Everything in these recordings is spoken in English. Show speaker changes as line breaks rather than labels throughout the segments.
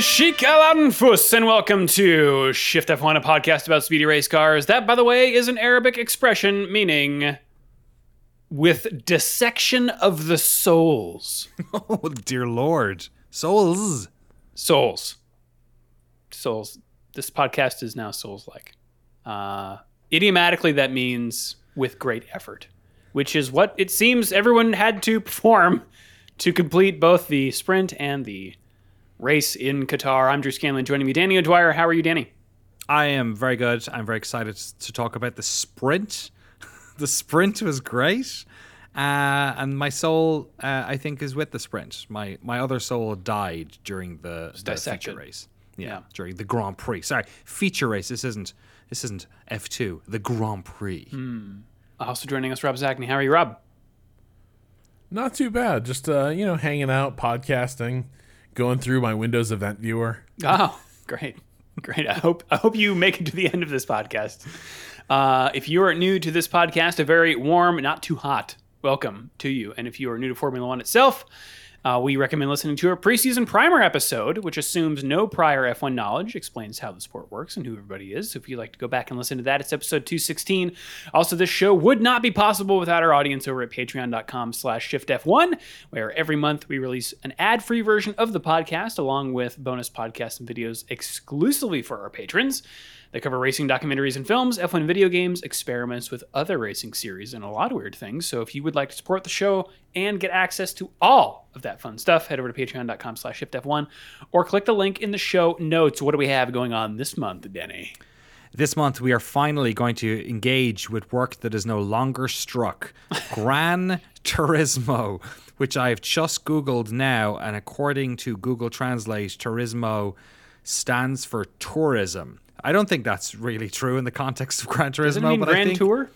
Bishik Alanfus, and welcome to Shift F1, a podcast about speedy race cars. That, by the way, is an Arabic expression meaning with dissection of the souls.
Oh, dear Lord. Souls.
Souls. Souls. This podcast is now souls like. Uh, idiomatically, that means with great effort, which is what it seems everyone had to perform to complete both the sprint and the race in Qatar. I'm Drew Scanlon. Joining me, Danny O'Dwyer. How are you, Danny?
I am very good. I'm very excited to talk about the sprint. the sprint was great. Uh, and my soul, uh, I think, is with the sprint. My my other soul died during the, the feature race. Yeah,
Yeah.
during the Grand Prix. Sorry, feature race. This isn't this isn't F2. The Grand Prix.
Also joining us, Rob Zacny. How are you, Rob?
Not too bad. Just uh, you know, hanging out, podcasting, going through my Windows event viewer.
Oh, great, great. I hope I hope you make it to the end of this podcast. Uh, if you are new to this podcast, a very warm, not too hot welcome to you. And if you are new to Formula One itself, uh, we recommend listening to our preseason primer episode, which assumes no prior F1 knowledge, explains how the sport works and who everybody is. So if you'd like to go back and listen to that, it's episode 216. Also, this show would not be possible without our audience over at patreon.com slash shiftf1, where every month we release an ad-free version of the podcast, along with bonus podcasts and videos exclusively for our patrons. They cover racing documentaries and films, F1 video games, experiments with other racing series, and a lot of weird things. So if you would like to support the show and get access to all of that fun stuff, head over to patreon.com slash shiftf1 or click the link in the show notes. What do we have going on this month, Denny?
This month, we are finally going to engage with work that is no longer struck Gran Turismo, which I have just Googled now. And according to Google Translate, Turismo stands for tourism. I don't think that's really true in the context of Gran Turismo.
Doesn't it mean
but I
Grand
think,
Tour?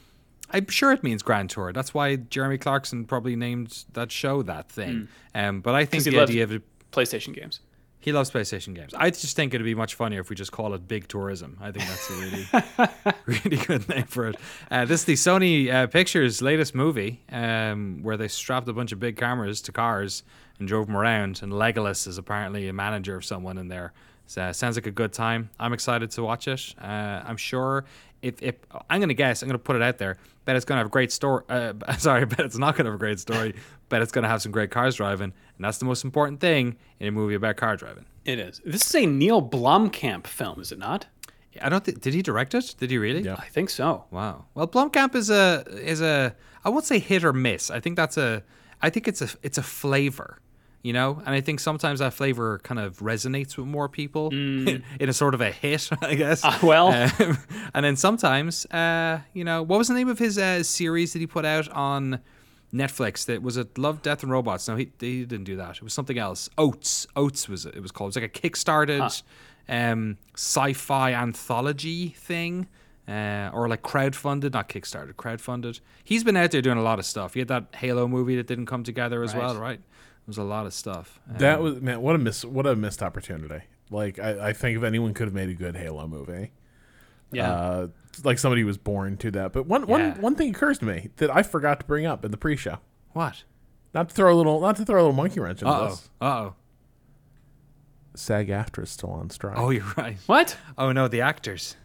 I'm sure it means Grand Tour. That's why Jeremy Clarkson probably named that show that thing. Um, but I think
he
the idea of
PlayStation games.
he loves PlayStation games. I just think it'd be much funnier if we just call it Big Tourism. I think that's a really, really good name for it. Uh, this is the Sony uh, Pictures latest movie, um, where they strapped a bunch of big cameras to cars and drove them around. And Legolas is apparently a manager of someone in there. So, sounds like a good time. I'm excited to watch it. Uh, I'm sure if, if I'm going to guess, I'm going to put it out there. Bet it's going to have a great story. Uh, sorry, bet it's not going to have a great story. bet it's going to have some great cars driving, and that's the most important thing in a movie about car driving.
It is. This is a Neill Blomkamp film, is it not?
I don't. Th- did he direct it? Did he really?
Yeah.
I think so.
Wow. Well, Blomkamp is a is a I won't say hit or miss. I think that's a I think it's a it's a flavor, you know, and I think sometimes that flavor kind of resonates with more people in a sort of a hit, I guess.
Ah, well.
Um, and then sometimes, uh, you know, what was the name of his uh, series that he put out on Netflix? That was it. Love, Death, and Robots. No, he, he didn't do that. It was something else. Oats. Oats was it? It was called. It was like a kickstarted um, sci-fi anthology thing. Uh, or like crowdfunded, not Kickstarter, crowdfunded. He's been out there doing a lot of stuff. He had that Halo movie that didn't come together as well, right? It was a lot of stuff. Um,
That was man, what a miss, what a missed opportunity. Like I, I think if anyone could have made a good Halo movie,
Yeah.
uh, like somebody was born to that. But one, one,
Yeah.
one thing occurs to me that I forgot to bring up in the pre-show.
what?
Not to throw a little, not to throw a little monkey wrench into
Uh oh.
this.
Uh oh.
SAG-AFTRA is still on strike.
Oh, you're right.
what?
Oh no, the actors.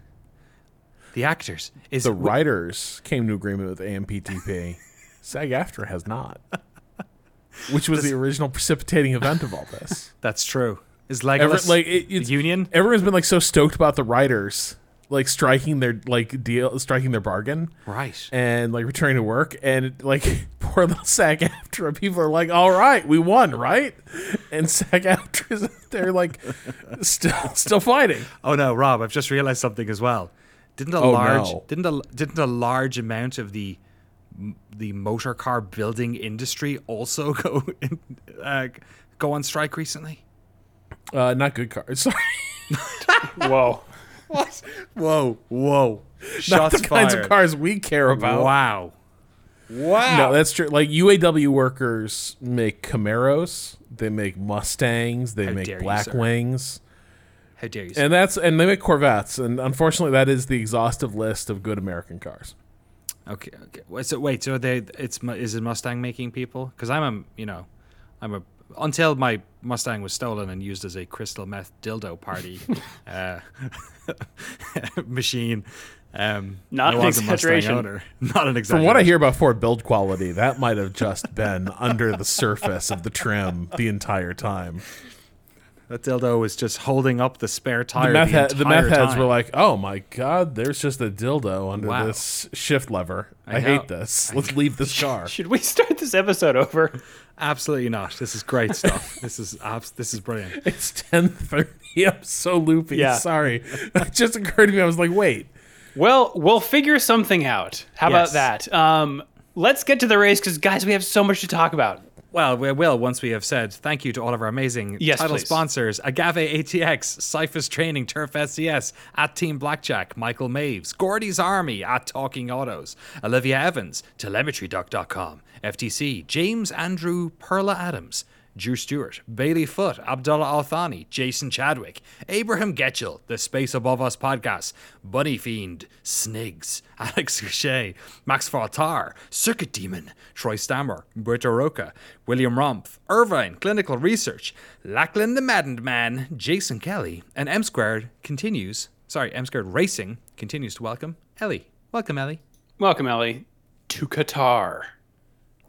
The actors is
the
w-
writers came to agreement with AMPTP. SAG-AFTRA has not, which was the original precipitating event of all this.
That's true. Is Legolas
like it,
the union?
everyone's been like so stoked about the writers like striking their like deal striking their bargain
Right.
and like returning to work and like poor little SAG-AFTRA people are like all right we won right and SAG-AFTRA they're like still still fighting
Oh no, Rob! I've just realized something as well. Didn't a
Oh,
large
no.
didn't a didn't a large amount of the the motor car building industry also go in, uh, go on strike recently?
uh not good cars sorry
Whoa.
What? Whoa! Whoa!
not
Shots
the kinds of cars we care about
Wow! Wow!
no that's true like UAW workers make Camaros they make Mustangs they
How
make
dare you, sir.
Blackwings
How dare you?
and that's and they make Corvettes and unfortunately that is the exhaustive list of good American cars
Okay, okay. Wait, So wait, so they it's is it Mustang making people? Because I'm a you know, I'm a until my Mustang was stolen and used as a crystal meth dildo party uh, machine. Um,
Not
it
an
was
exaggeration.
owner. Not an exaggeration.
From what I hear about Ford build quality, that might have just been under the surface of the trim the entire time.
That dildo was just holding up the spare tire.
The meth,
the,
head, the meth heads
time.
were like, "Oh my god, there's just a dildo under
Wow.
this shift lever. I,
I
hate this. Let's leave this car."
Should we start this episode over?
Absolutely not. This is great stuff. this is abs- this is brilliant.
It's ten thirty. I'm so loopy.
Yeah.
Sorry. It just occurred to me. I was like, "Wait,
Well, we'll figure something out. How
Yes.
about that? Um, let's get to the race because, guys, we have so much to talk about.
Well, we will once we have said thank you to all of our amazing
Yes,
title
please.
sponsors Agave ATX, Cyphers Training, Turf SCS, at Team Blackjack, Michael Maves, Gordy's Army, at Talking Autos, Olivia Evans, TelemetryDoc.com, FTC, James Andrew Perla Adams, Drew Stewart, Bailey Foot, Abdullah Althani, Jason Chadwick, Abraham Getchell, The Space Above Us podcast, Bunny Fiend, Snigs, Alex Goucher, Max Fartar, Circuit Demon, Troy Stammer, Berto Roca, William Rumpf, Irvine, Clinical Research, Lachlan the Maddened Man, Jason Kelly, and M Squared continues, sorry, M Squared Racing continues to welcome Ellie. Welcome, Ellie.
Welcome, Ellie, to Qatar.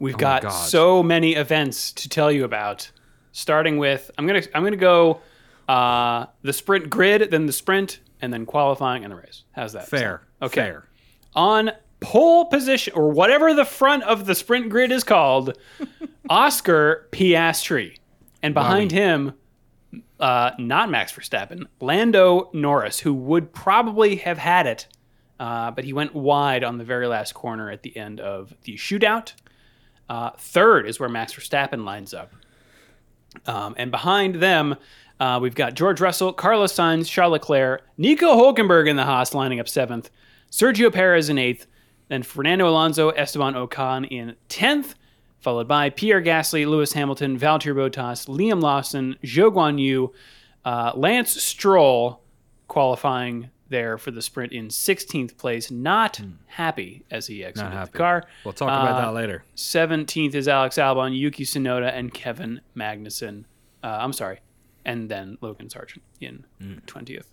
We've got so many events to tell you about. Starting with, I'm gonna I'm gonna go uh, the sprint grid, then the sprint, and then qualifying and the race. How's that?
Fair.
sound? Okay.
Fair.
on pole position or whatever the front of the sprint grid is called, Oscar Piastri, and behind him, uh, not Max Verstappen, Lando Norris, who would probably have had it, uh, but he went wide on the very last corner at the end of the shootout. Uh, third is where Max Verstappen lines up. Um, and behind them, uh, we've got George Russell, Carlos Sainz, Charles Leclerc, Nico Hulkenberg in the Haas lining up seventh, Sergio Perez in eighth, then Fernando Alonso, Esteban Ocon in tenth, followed by Pierre Gasly, Lewis Hamilton, Valtteri Bottas, Liam Lawson, Zhou Guan Yu, uh, Lance Stroll qualifying there for the sprint in 16th place. Not happy as he exited the car.
We'll talk about
Uh,
that later.
17th is Alex Albon, Yuki Tsunoda, and Kevin Magnussen. Uh, I'm sorry. And then Logan Sargeant in
Mm.
20th.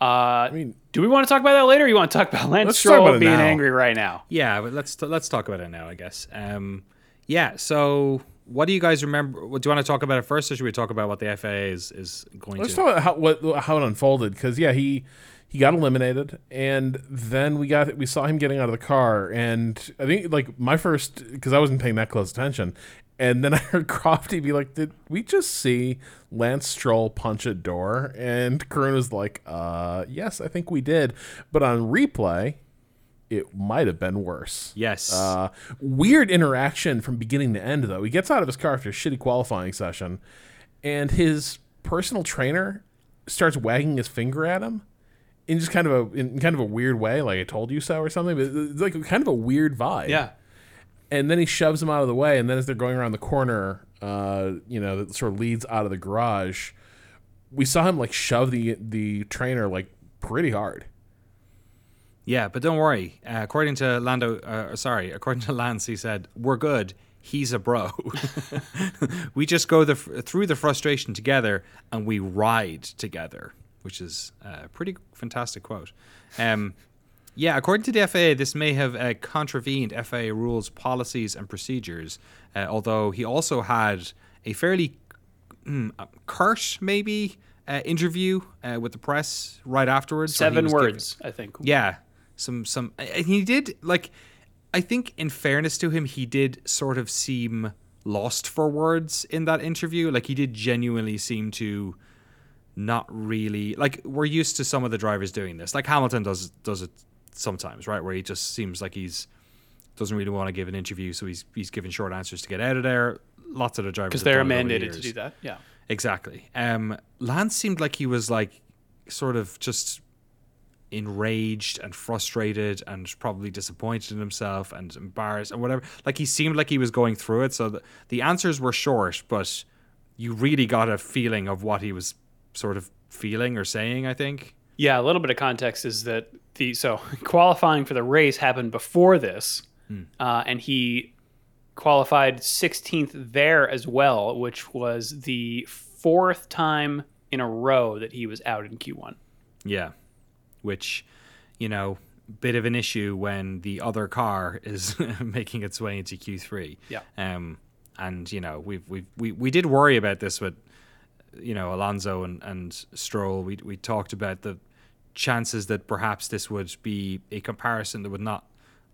Uh,
mean-
do we want to talk about that later? Or you want to talk about Lance Stroll
about
being
now.
angry right now?
Yeah, but let's let's talk about it now. I guess. Um, yeah. So, what do you guys remember? Do you want to talk about it first, or should we talk about what the FIA is is going
Let's
to?
talk about how what how it unfolded because yeah he he got eliminated and then we got we saw him getting out of the car and I think like my first because I wasn't paying that close attention and then I heard Crofty be like did we just see Lance Stroll punch a door and Karun was like uh yes I think we did but on replay it might have been worse
Yes.
uh, weird interaction from beginning to end, though. He gets out of his car after a shitty qualifying session, and his personal trainer starts wagging his finger at him in just kind of a in kind of a weird way, like "I told you so" or something. But it's like kind of a weird vibe. Yeah. And then he shoves him out of the way, and then as they're going around the corner, uh, you know, that sort of leads out of the garage. We saw him like shove the the trainer like pretty hard.
Yeah, but don't worry. Uh, according to Lando, uh, sorry, according to Lance, he said we're good. He's a bro. we just go the, through the frustration together, and we ride together, which is a pretty fantastic quote. Um, yeah, according to the FIA, this may have uh, contravened FIA rules, policies, and procedures. Uh, although he also had a fairly mm, uh, curt, maybe, uh, interview uh, with the press right afterwards.
Seven words, I think.
yeah, some some. And he did like. I think, in fairness to him, he did sort of seem lost for words in that interview. Like he did genuinely seem to not really like we're used to some of the drivers doing this. Like Hamilton does does it sometimes, right? Where he just seems like he's doesn't really want to give an interview, so he's he's giving short answers to get out of there. Lots of the drivers
Because they're
the
mandated to do that. Yeah.
Exactly. Um, Lance seemed like he was like sort of just enraged and frustrated and probably disappointed in himself and embarrassed and whatever. Like he seemed like he was going through it. So the, the answers were short, but you really got a feeling of what he was sort of feeling or saying. I think.
Yeah, a little bit of context is that the so qualifying for the race happened before this,
Hmm.
uh, and he qualified 16th there as well, which was the fourth time in a row that he was out in Q1.
Yeah, which you know, bit of an issue when the other car is making its way into Q3.
Yeah.
Um, and you know, we've we've we, we did worry about this with you know Alonso and and Stroll. We we talked about the chances that perhaps this would be a comparison that would not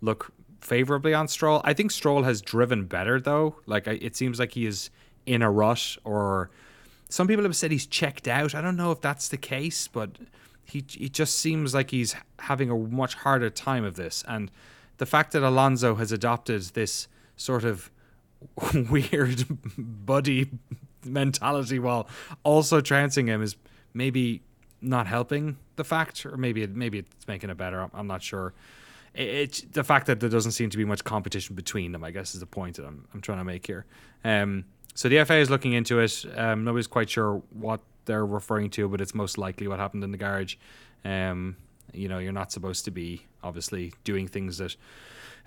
look favorably on Stroll. I think Stroll has driven better though. Like I, it seems like he is in a rush or some people have said he's checked out. I don't know if that's the case, but he he just seems like he's having a much harder time of this. And the fact that Alonso has adopted this sort of weird buddy mentality while also trouncing him is maybe not helping the fact, or maybe it, maybe it's making it better. I'm, not sure. It, the fact that there doesn't seem to be much competition between them. I guess is the point that I'm I'm trying to make here. Um, so the FIA is looking into it. Um, nobody's quite sure what they're referring to, but it's most likely what happened in the garage. Um, you know, you're not supposed to be obviously doing things that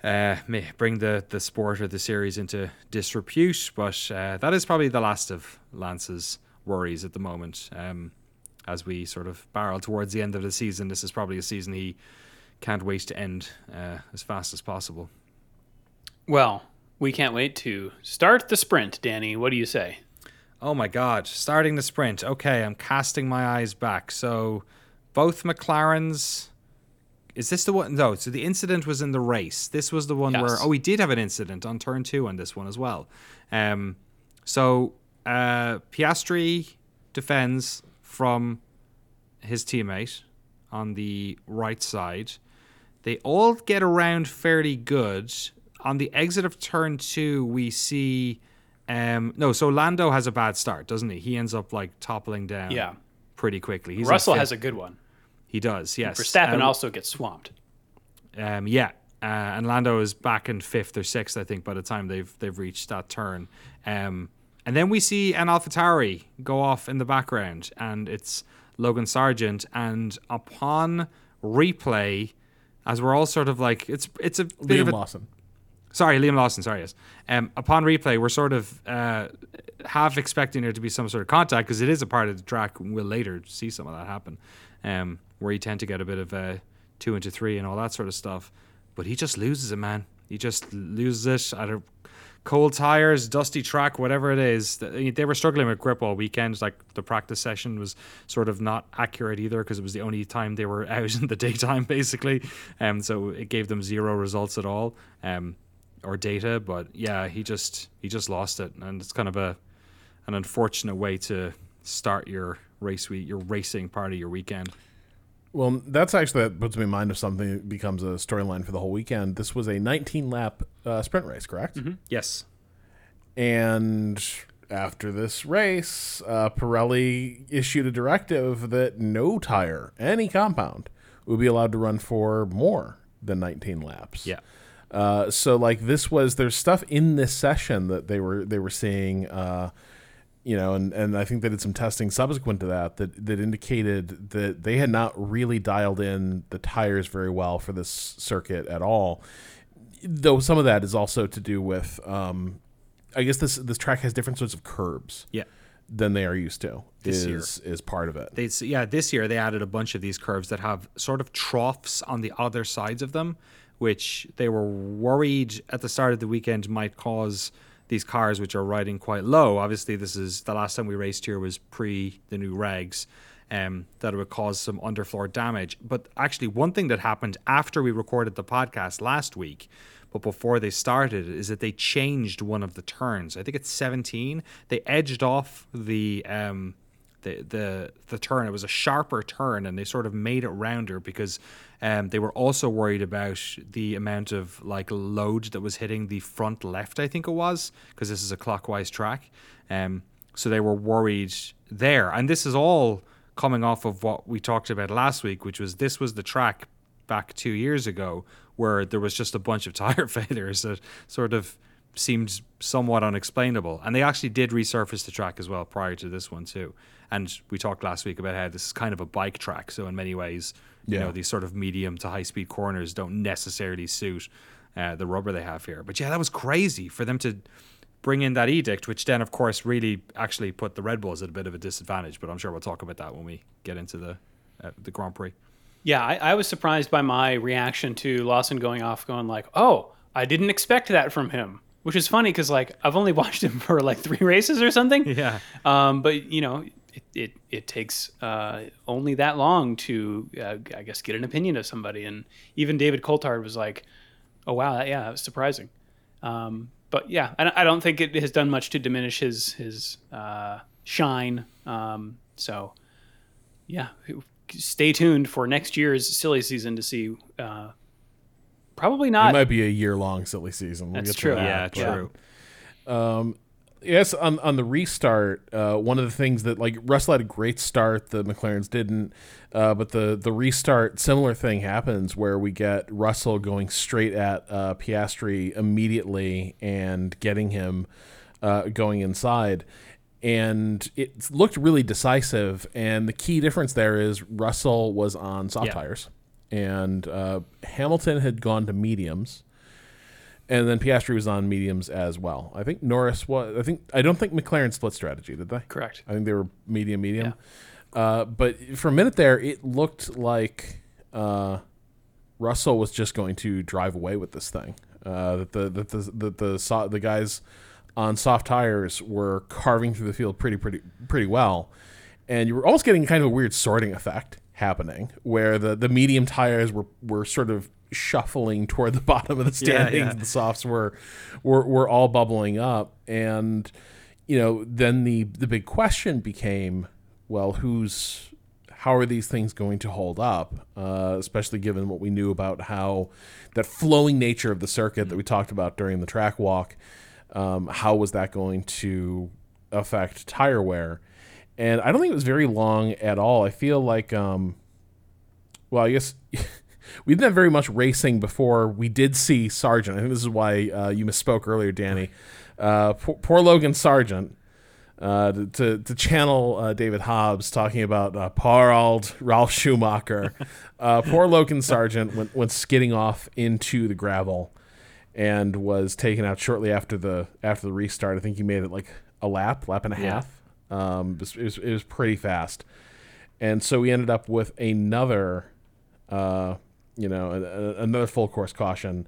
uh, may bring the, the sport or the series into disrepute, but uh, that is probably the last of Lance's worries at the moment. Um, as we sort of barrel towards the end of the season, this is probably a season he can't wait to end uh, as fast as possible.
Well, we can't wait to start the sprint, Danny. What do you say?
Oh my God, starting the sprint. Okay, I'm casting my eyes back. So both McLarens. Is this the one? No, so the incident was in the race. This was the one
Yes.
where, oh, we did have an incident on turn two on this one as well. Um, so uh, Piastri defends from his teammate on the right side. They all get around fairly good. On the exit of turn two, we see. Um, no, so Lando has a bad start, doesn't he? He ends up like toppling down
Yeah.
pretty quickly. He's
Russell
in
has a good one.
He does, yes.
Verstappen
Um,
also gets swamped.
um, yeah, uh, and Lando is back in fifth or sixth, I think, by the time they've they've reached that turn. Um, and then we see an AlphaTauri go off in the background, and it's Logan Sargeant. And upon replay, as we're all sort of like, it's it's a bit of
Liam
a
Lawson.
Sorry, Liam Lawson. Sorry, yes. Um, upon replay, we're sort of uh, half expecting there to be some sort of contact because it is a part of the track. We'll later see some of that happen, um, where you tend to get a bit of uh, two into three and all that sort of stuff. But he just loses it, man. He just loses it at a cold tires, dusty track, whatever it is. They were struggling with grip all weekend. Like the practice session was sort of not accurate either because it was the only time they were out in the daytime, basically. Um, so it gave them zero results at all. Um, or data, but yeah, he just he just lost it, and it's kind of a an unfortunate way to start your race week, your racing part of your weekend.
Well, that's actually that puts me in mind of something that becomes a storyline for the whole weekend. This was a 19 lap uh, sprint race, correct?
Yes,
And after this race, uh, Pirelli issued a directive that no tire, any compound, would be allowed to run for more than 19 laps.
yeah,
Uh, so like this was there's stuff in this session that they were they were seeing, uh, you know, and, and I think they did some testing subsequent to that that that indicated that they had not really dialed in the tires very well for this circuit at all. Though some of that is also to do with, um, I guess this this track has different sorts of curbs
yeah.
than they are used to.
This
is is part of it.
They yeah this year they added a bunch of these curves that have sort of troughs on the other sides of them, which they were worried at the start of the weekend might cause these cars which are riding quite low. Obviously, this is the last time we raced here was pre the new regs. Um, that it would cause some underfloor damage. But actually, one thing that happened after we recorded the podcast last week, but before they started, is that they changed one of the turns. I think it's 17. They edged off the um, the the the turn. It was a sharper turn, and they sort of made it rounder because um, they were also worried about the amount of like load that was hitting the front left. I think it was because this is a clockwise track. Um, so they were worried there, and this is all coming off of what we talked about last week, which was this was the track back two years ago where there was just a bunch of tire failures that sort of seemed somewhat unexplainable. And they actually did resurface the track as well prior to this one too. And we talked last week about how this is kind of a bike track, so in many ways, you
Yeah.
know, these sort of medium to high speed corners don't necessarily suit uh, the rubber they have here. But yeah, that was crazy for them to bring in that edict, which then, of course, really actually put the Red Bulls at a bit of a disadvantage. But I'm sure we'll talk about that when we get into the uh, the Grand Prix.
Yeah, I, I was surprised by my reaction to Lawson going off, going like, "Oh, I didn't expect that from him," which is funny because like I've only watched him for like three races or something.
Yeah.
Um, but you know, it it, it takes uh, only that long to uh, I guess get an opinion of somebody, and even David Coulthard was like, "Oh wow, that, yeah, that was surprising." Um, but yeah, I, I don't think it has done much to diminish his his uh, shine. Um, so yeah, stay tuned for next year's silly season to see. Uh, not.
It might be a year long silly season. We'll
That's true.
that,
Yeah, true.
Yes, on on the restart, uh, one of the things that like Russell had a great start, the McLarens didn't, uh, but the the restart similar thing happens where we get Russell going straight at uh, Piastri immediately and getting him uh, going inside, and it looked really decisive. And the key difference there is Russell was on soft
Yeah.
tires, and uh, Hamilton had gone to mediums and then Piastri was on mediums as well. I think Norris was. I think I don't think McLaren split strategy, did they?
Correct.
I think they were medium medium. Uh, but for a minute there, it looked like uh, Russell was just going to drive away with this thing. Uh, that the that the that the so- the guys on soft tires were carving through the field pretty pretty pretty well, and you were almost getting kind of a weird sorting effect happening where the the medium tires were were sort of shuffling toward the bottom of the
Yeah,
standings.
Yeah.
the softs were were were all bubbling up. And you know then the the big question became well who's how are these things going to hold up? Uh, especially given what we knew about how that flowing nature of the circuit that we talked about during the track walk um, how was that going to affect tire wear and i don't think it was very long at all i feel like um, well i guess we didn't have very much racing before we did see Sargeant. I think this is why uh, you misspoke earlier, Danny. Uh, poor, poor Logan Sargeant, uh, to, to, channel uh, David Hobbs talking about uh, poor old Ralf Schumacher. uh, poor Logan Sargeant went, went skidding off into the gravel and was taken out shortly after the after the restart. I think he made it like a lap, lap and a
Yeah.
half. Um, it, was, it, was, it was pretty fast, and so we ended up with another uh, you know, a, a, another full course caution.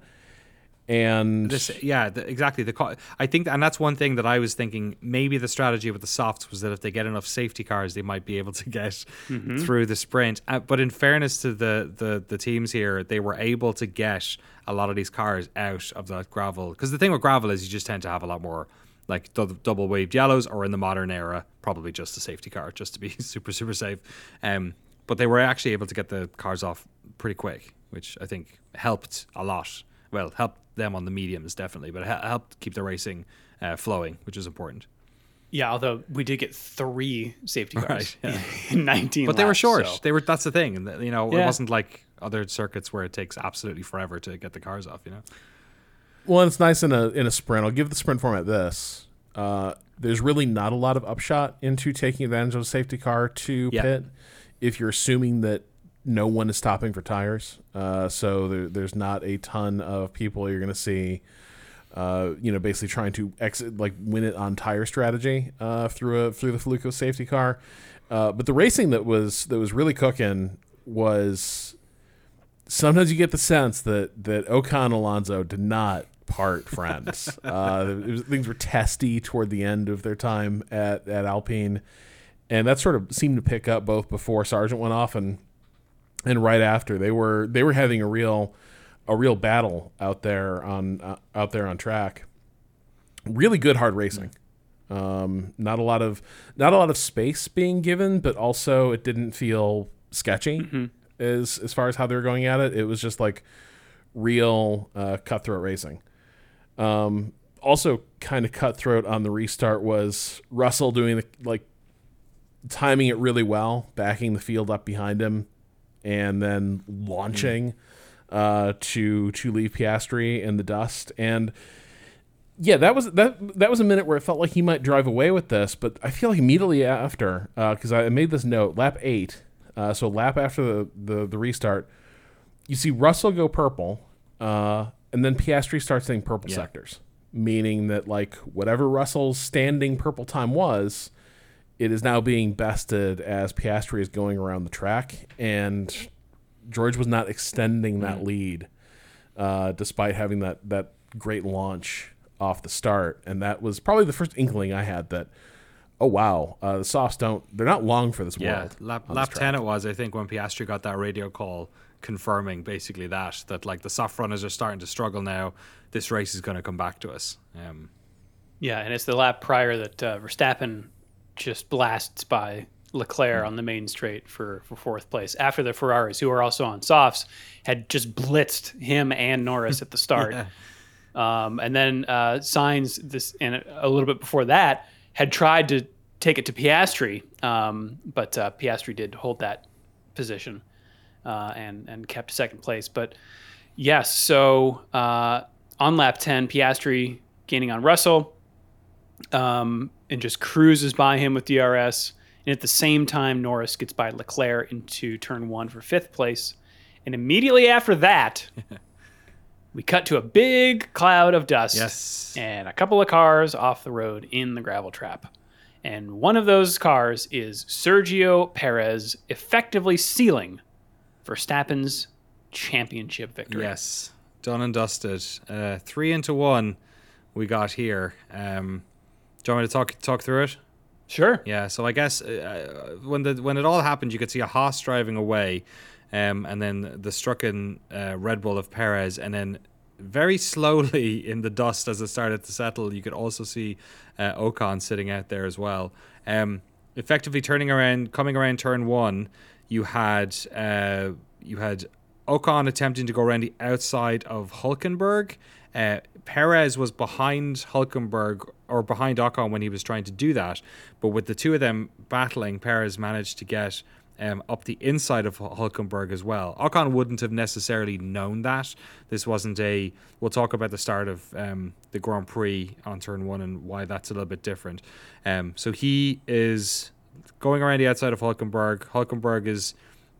And
This, yeah, the, exactly. The co- I think, and that's one thing that I was thinking. Maybe the strategy with the softs was that if they get enough safety cars, they might be able to get through the sprint. Uh, but in fairness to the, the the teams here, they were able to get a lot of these cars out of that gravel. Because the thing with gravel is you just tend to have a lot more like dou- double waved yellows, or in the modern era, probably just a safety car, just to be super super safe. Um, but they were actually able to get the cars off pretty quick, which I think helped a lot. Well, helped them on the mediums definitely, but it helped keep the racing uh, flowing, which is important.
Yeah, although we did get three safety cars
Right, yeah.
in 19
But they were short.
so-
They were. That's the thing. and You know, it wasn't like other circuits where it takes absolutely forever to get the cars off. You know.
Well, it's nice in a in a sprint. I'll give the sprint format this. Uh, there's really not a lot of upshot into taking advantage of a safety car to
Yeah.
pit if you're assuming that no one is stopping for tires. Uh, so there, there's not a ton of people you're going to see. Uh, you know, basically trying to exit like win it on tire strategy uh, through a through the Fluco safety car. Uh, but the racing that was that was really cooking was sometimes you get the sense that that Ocon Alonso did not part friends. uh, it was, things were testy toward the end of their time at, at Alpine, and that sort of seemed to pick up both before Sargeant went off and and right after. They were they were having a real a real battle out there on uh, out there on track. Really good hard racing. Um, not a lot of not a lot of space being given, but also it didn't feel sketchy as as far as how they were going at it. It was just like real uh, cutthroat racing. Um, also, kind of cutthroat on the restart was Russell doing the, like timing it really well, backing the field up behind him, and then launching uh, to to leave Piastri in the dust. And yeah, that was that that was a minute where it felt like he might drive away with this, but I feel like immediately after, because I made this note, lap eight, uh, so lap after the, the the restart, you see Russell go purple, uh, and then Piastri starts saying purple
Yeah.
sectors, meaning that like whatever Russell's standing purple time was, it is now being bested as Piastri is going around the track, and George was not extending that lead, uh, despite having that that great launch off the start, and that was probably the first inkling I had that. Oh wow, uh, the softs don't. They're not long for this
Yeah,
world.
lap, lap 10 it was, I think, when Piastri got that radio call confirming basically that, that like the soft runners are starting to struggle now. This race is going to come back to us. Um,
Yeah, and it's the lap prior that uh, Verstappen just blasts by Leclerc on the main straight for, for fourth place after the Ferraris, who are also on softs, had just blitzed him and Norris at the start. um, and then uh, Sainz this and a little bit before that had tried to take it to Piastri, um, but uh, Piastri did hold that position uh, and and kept second place. But yes, so uh, on lap ten, Piastri gaining on Russell um, and just cruises by him with DRS. And at the same time, Norris gets by Leclerc into turn one for fifth place. And immediately after that, we cut to a big cloud of dust
yes.
and a couple of cars off the road in the gravel trap. And one of those cars is Sergio Perez effectively sealing Verstappen's championship victory.
Yes. Done and dusted. Uh, three into one we got here. Um, do you want me to talk talk through it?
Sure.
Yeah, so I guess uh, when the when it all happened, you could see a Haas driving away, um, and then the strucken uh, Red Bull of Perez, and then very slowly in the dust as it started to settle, you could also see uh, Ocon sitting out there as well. Um, effectively turning around, coming around turn one, you had uh, you had Ocon attempting to go around the outside of Hulkenberg. Uh, Perez was behind Hulkenberg or behind Ocon when he was trying to do that, but with the two of them battling, Perez managed to get um, up the inside of Hulkenberg as well. Ocon wouldn't have necessarily known that. This wasn't a. We'll talk about the start of um, the Grand Prix on turn one and why that's a little bit different. Um, so he is going around the outside of Hulkenberg. Hulkenberg is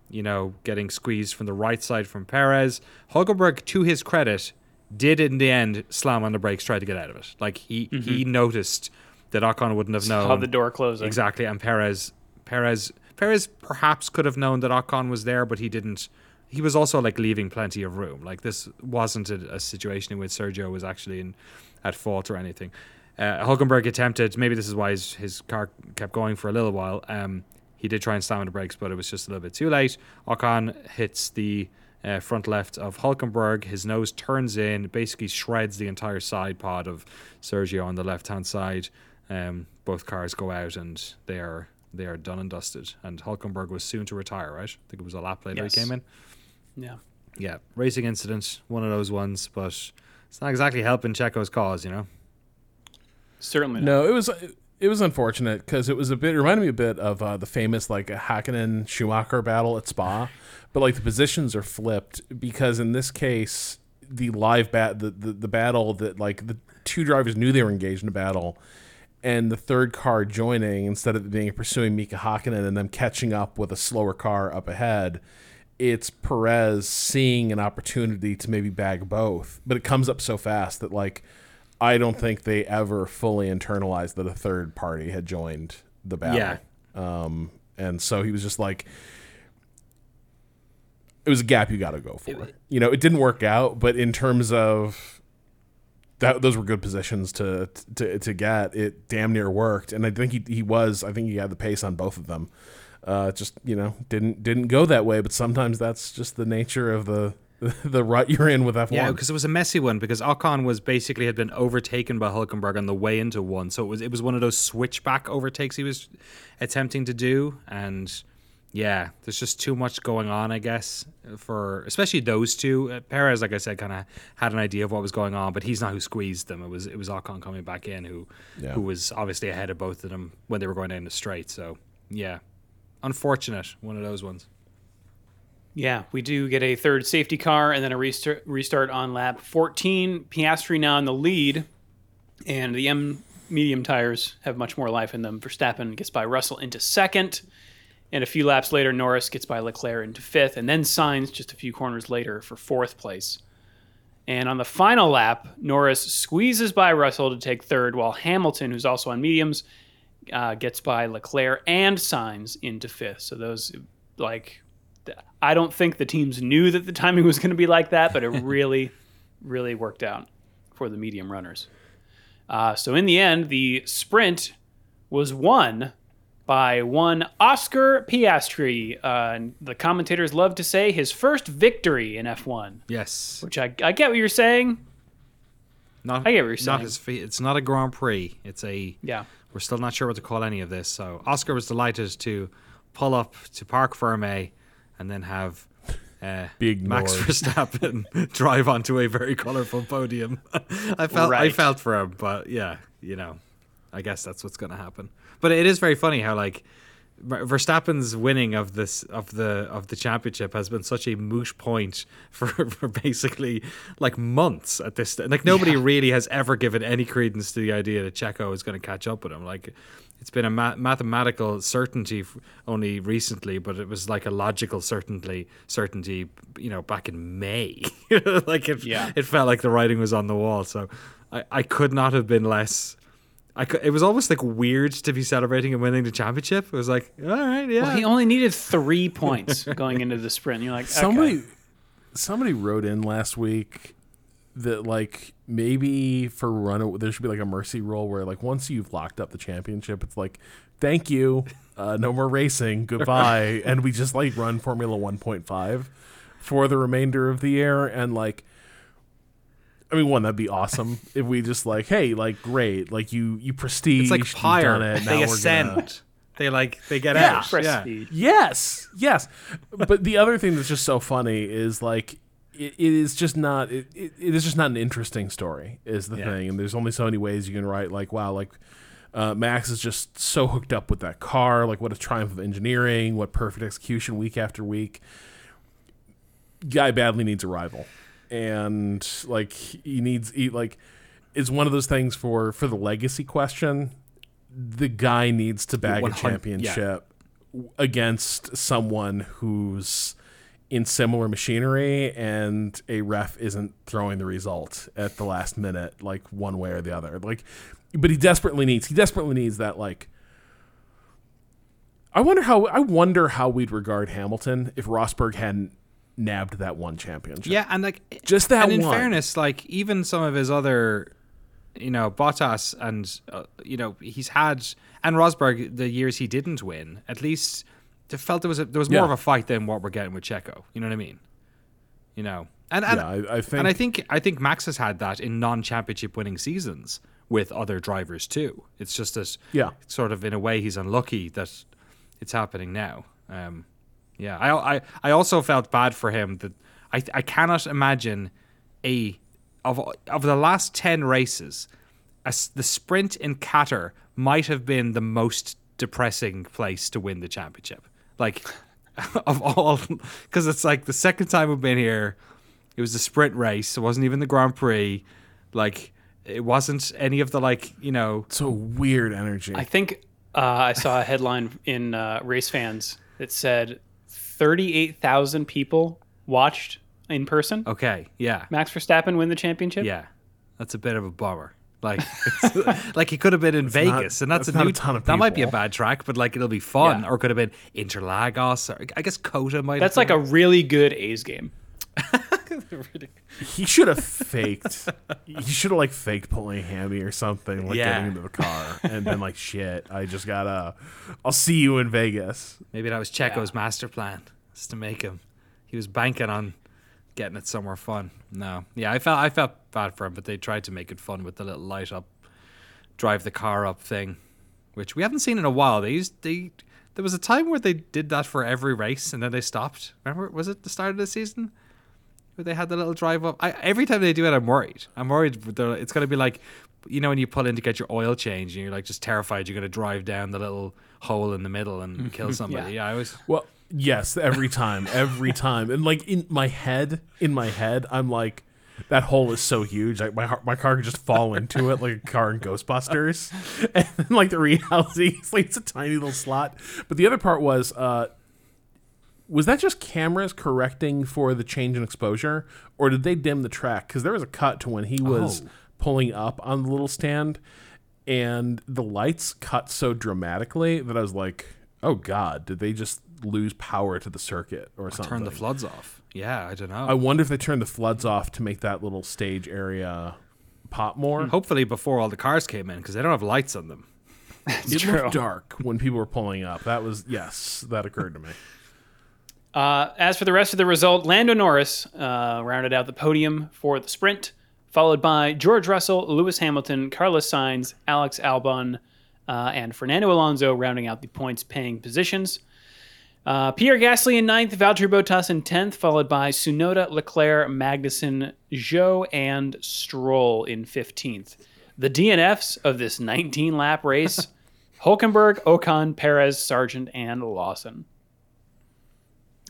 you know, getting squeezed from the right side from Perez. Hulkenberg, to his credit, did in the end slam on the brakes, try to get out of it. Like he mm-hmm. he noticed that Ocon wouldn't have known
How the door closing.
exactly, and Perez Perez Perez perhaps could have known that Ocon was there, but he didn't. He was also like leaving plenty of room. Like this wasn't a, a situation in which Sergio was actually in at fault or anything. Uh, Hulkenberg attempted. Maybe this is why his, his car kept going for a little while. Um, he did try and slam on the brakes, but it was just a little bit too late. Ocon hits the uh, front left of Hulkenberg. His nose turns in, basically shreds the entire side pod of Sergio on the left hand side. Um, both cars go out and they are they are done and dusted. And Hulkenberg was soon to retire, right? I think it was a lap later
Yes.
he came in.
Yeah.
Yeah, racing incident, one of those ones, but it's not exactly helping Checo's cause, you know.
Certainly. Not.
No, it was it was unfortunate because it was a bit. It reminded me a bit of uh, the famous like Hakkinen Schumacher battle at Spa, but like the positions are flipped because in this case the live bat the, the the battle that like the two drivers knew they were engaged in a battle. And the third car joining instead of being pursuing Mika Hakkinen and them catching up with a slower car up ahead, it's Perez seeing an opportunity to maybe bag both. But it comes up so fast that like I don't think they ever fully internalized that a third party had joined the battle.
Yeah.
Um, and so he was just like, it was a gap you got to go for. you know, it didn't work out, but in terms of that, those were good positions to to to get. It damn near worked, and I think he he was. I think he had the pace on both of them. Uh, just you know, didn't didn't go that way. But sometimes that's just the nature of the the rut you're in with F1.
Yeah, because it was a messy one because Ocon was basically had been overtaken by Hulkenberg on the way into one, so it was it was one of those switchback overtakes he was attempting to do, and yeah, there's just too much going on, I guess, for especially those two. Uh, Perez, like I said, kind of had an idea of what was going on, but he's not who squeezed them. It was it was Ocon coming back in who
Yeah.
who was obviously ahead of both of them when they were going down the straight. So yeah, unfortunate, one of those ones.
Yeah, we do get a third safety car and then a restart, restart on lap 14. Piastri now in the lead, and the M medium tires have much more life in them. Verstappen gets by Russell into second, and a few laps later, Norris gets by Leclerc into fifth, and then Sainz just a few corners later for fourth place. And on the final lap, Norris squeezes by Russell to take third, while Hamilton, who's also on mediums, uh, gets by Leclerc and Sainz into fifth. So those, like, I don't think the teams knew that the timing was going to be like that, but it really, really worked out for the medium runners. Uh, so in the end, the sprint was won by one Oscar Piastri. Uh, and the commentators love to say his first victory in F1,
Yes.
which I, I get what you're saying.
Not,
I get what you're
Not
saying.
his. It's not a Grand Prix. It's a.
Yeah.
We're still not sure what to call any of this. So Oscar was delighted to pull up to Parc Ferme and then have uh,
Be
Max. Verstappen drive onto a very colourful podium. I felt I felt for him, but yeah, you know, I guess that's what's going to happen. But it is very funny how like Verstappen's winning of this of the of the championship has been such a moot point for, for basically like months at this like nobody really has ever given any credence to the idea that Checo is going to catch up with him like it's been a ma- mathematical certainty f- only recently but it was like a logical certainty certainty you know back in May like it
Yeah.
it felt like the writing was on the wall so I, I could not have been less I could, it was almost like weird to be celebrating and winning the championship. It was like, all right, yeah.
Well, he only needed three points going into the sprint. You're like, okay.
Somebody somebody wrote in last week that like maybe for run there should be like a mercy rule where like once you've locked up the championship, it's like thank you, uh, no more racing, goodbye, and we just like run Formula 1.5 for the remainder of the year and like. I mean, one that'd be awesome if we just like, hey, like, great, like you, you prestige,
it's like
you've
pyre.
done it, now
They
we're
ascend.
gonna-
They like they get
Yeah.
out. Yeah.
prestige.
Yes, yes. But the other thing that's just so funny is like it, it is just not it, it, it is just not an interesting story is the
Yeah.
thing. And there's only so many ways you can write like wow like uh, Max is just so hooked up with that car. Like what a triumph of engineering. What perfect execution week after week. Guy badly needs a rival. And like he needs he like it's one of those things for for the legacy question the guy needs to bag a
100 yeah.
championship against someone who's in similar machinery and a ref isn't throwing the result at the last minute like one way or the other like but he desperately needs he desperately needs that like I wonder how I wonder how we'd regard Hamilton if Rosberg hadn't nabbed that one championship.
Yeah, and like
Just that
And in
one.
fairness, like even some of his other, you know, Bottas and uh, you know he's had and Rosberg the years he didn't win. At least I felt there was a, there was more
Yeah.
of a fight than what we're getting with Checo. You know what I mean? You know, and and
Yeah, I, I think
and I think I think Max has had that in non-championship winning seasons with other drivers too. It's just that
Yeah.
sort of in a way he's unlucky that it's happening now. Um, yeah, I, I I also felt bad for him that I I cannot imagine a of of the last ten races, a s the sprint in Qatar might have been the most depressing place to win the championship. Like of all, because it's like the second time we've been here, it was the sprint race. It wasn't even the Grand Prix. Like it wasn't any of the like you know
so weird energy.
I think uh, I saw a headline in uh, Race Fans that said 38,000 people watched in person
okay yeah
Max Verstappen win the championship.
Yeah, that's a bit of a bummer. Like, it's- like he could have been in Vegas, and that's,
that's
a new.
a ton of
that might be a bad track, but like it'll be fun.
Yeah.
Or it could have been Interlagos, or I guess COTA might.
That's
have
like a really good A's game.
he should have faked. he should have like faked pulling a hammy or something, like
Yeah.
getting into the car, and been like, "Shit, I just gotta. I'll see you in Vegas."
maybe that was Checo's master plan, is to make him. He was banking on getting it somewhere fun. No, yeah, I felt I felt bad for him, but they tried to make it fun with the little light up, drive the car up thing, which we haven't seen in a while. They used they. There was a time where they did that for every race, and then they stopped. Remember, was it the start of the season? where they had the little drive up. I, every time they do it, I'm worried. I'm worried it's going to be like, you know, when you pull in to get your oil change, and you're like just terrified you're going to drive down the little hole in the middle and kill somebody. yeah. I was.
Well, yes, every time, every time, and like in my head, in my head, I'm like, that hole is so huge, like my heart, my car could just fall into it like a car in Ghostbusters, and then, like the reality is like it's a tiny little slot. But the other part was, uh, Was that just cameras correcting for the change in exposure, or did they dim the track? Because there was a cut to when he was
Oh.
pulling up on the little stand, and the lights cut so dramatically that I was like, "Oh God, did they just lose power to the circuit or something?"
Turn the floods off. Yeah, I don't know.
I wonder if they turned the floods off to make that little stage area pop more.
Hopefully before all the cars came in because they don't have lights on them.
it
true.
looked dark when people were pulling up. That was yes, that occurred to me.
Uh, as for the rest of the result, Lando Norris uh, rounded out the podium for the sprint, followed by George Russell, Lewis Hamilton, Carlos Sainz, Alex Albon, uh, and Fernando Alonso rounding out the points paying positions. Uh, Pierre Gasly in ninth, Valtteri Bottas in tenth, followed by Tsunoda, Leclerc, Magnussen, Zhou, and Stroll in fifteenth. The DNFs of this 19 lap race Hulkenberg, Ocon, Perez, Sargeant, and Lawson.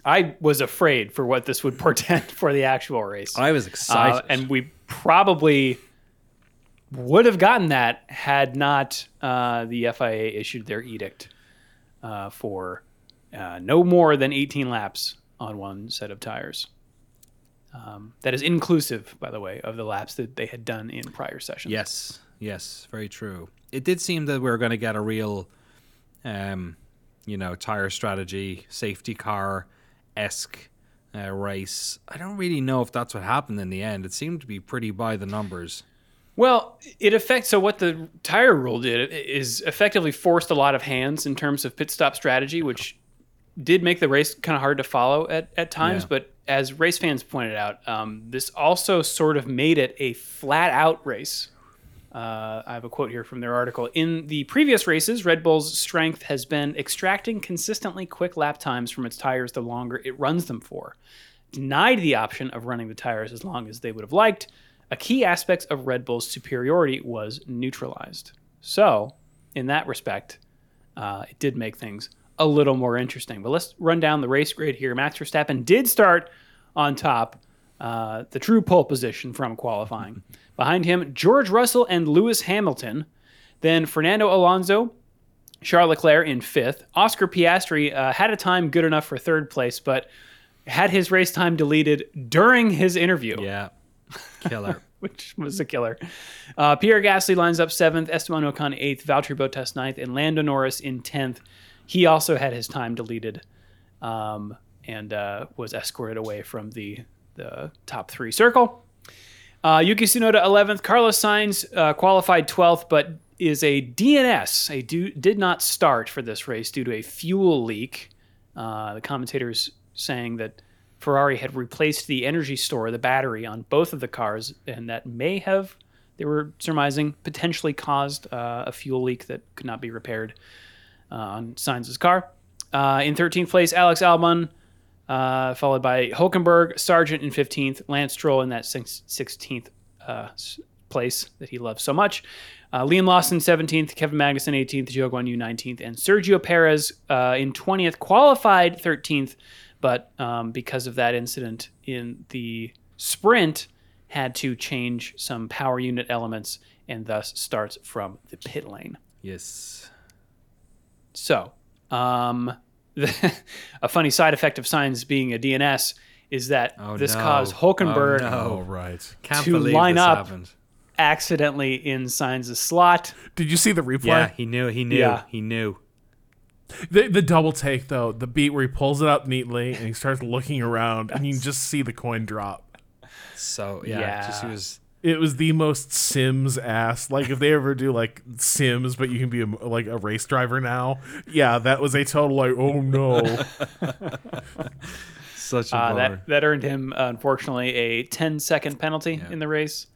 I was afraid for what this would portend for the actual race.
I was
Uh,
excited.
and we probably would have gotten that had not uh, the FIA issued their edict uh, for uh, no more than 18 laps on one set of tires. Um, that is inclusive, by the way, of the laps that they had done in prior sessions.
Yes, yes, very true. It did seem that we were going to get a real, um, you know, tire strategy, safety car esque uh, race. I don't really know if that's what happened in the end. It seemed to be pretty by the numbers.
Well, it affects. So what the tire rule did is effectively forced a lot of hands in terms of pit stop strategy, which did make the race kind of hard to follow at, at times.
Yeah.
But as RaceFans pointed out, um, this also sort of made it a flat out race. Uh, I have a quote here from their article. In the previous races, Red Bull's strength has been extracting consistently quick lap times from its tires the longer it runs them for. Denied the option of running the tires as long as they would have liked, a key aspect of Red Bull's superiority was neutralized. So, in that respect, uh, it did make things a little more interesting. But let's run down the race grid here. Max Verstappen did start on top, uh, the true pole position from qualifying. Behind him, George Russell and Lewis Hamilton. Then Fernando Alonso, Charles Leclerc in fifth. Oscar Piastri uh, had a time good enough for third place, but had his race time deleted during his interview
Yeah, killer.
which was a killer. Uh, Pierre Gasly lines up seventh, Esteban Ocon eighth, Valtteri Bottas ninth, and Lando Norris in tenth. He also had his time deleted, um, and uh, was escorted away from the the top three circle. Uh, Yuki Tsunoda eleventh, Carlos Sainz uh, qualified twelfth, but is a DNS. A do, did not start for this race due to a fuel leak. Uh, the commentators saying that Ferrari had replaced the energy store, the battery on both of the cars, and that may have, they were surmising, potentially caused uh, a fuel leak that could not be repaired uh, on Sainz's car. Uh, in 13th place, Alex Albon, uh, followed by Hulkenberg, Sargeant in 15th, Lance Stroll in that 16th uh, place that he loves so much. Uh, Liam Lawson 17th, Kevin Magnussen 18th, Zhou Guanyu 19th, and Sergio Perez uh, in 20th, qualified 13th, but um, because of that incident in the sprint, had to change some power unit elements and thus starts from the pit lane.
yes.
So, um, the, a funny side effect of Sainz being a DNS is that
Oh,
this
no.
caused
Oh,
Hulkenberg
no.
Oh right.
Can't
To line
this
up.
happened.
accidentally in Sainz' slot.
Did you see the replay?
Yeah, he knew. He knew.
Yeah.
He knew.
The, the double take though, the beat where he pulls it up neatly and he starts looking around, and you just see the coin drop.
So yeah, just he was.
It was the most Sims ass. Like if they ever do like Sims, but you can be a, like a race driver now. Yeah, that was a total like, oh no.
Such a
Uh, that that earned him, uh, unfortunately, a 10 second penalty in the race.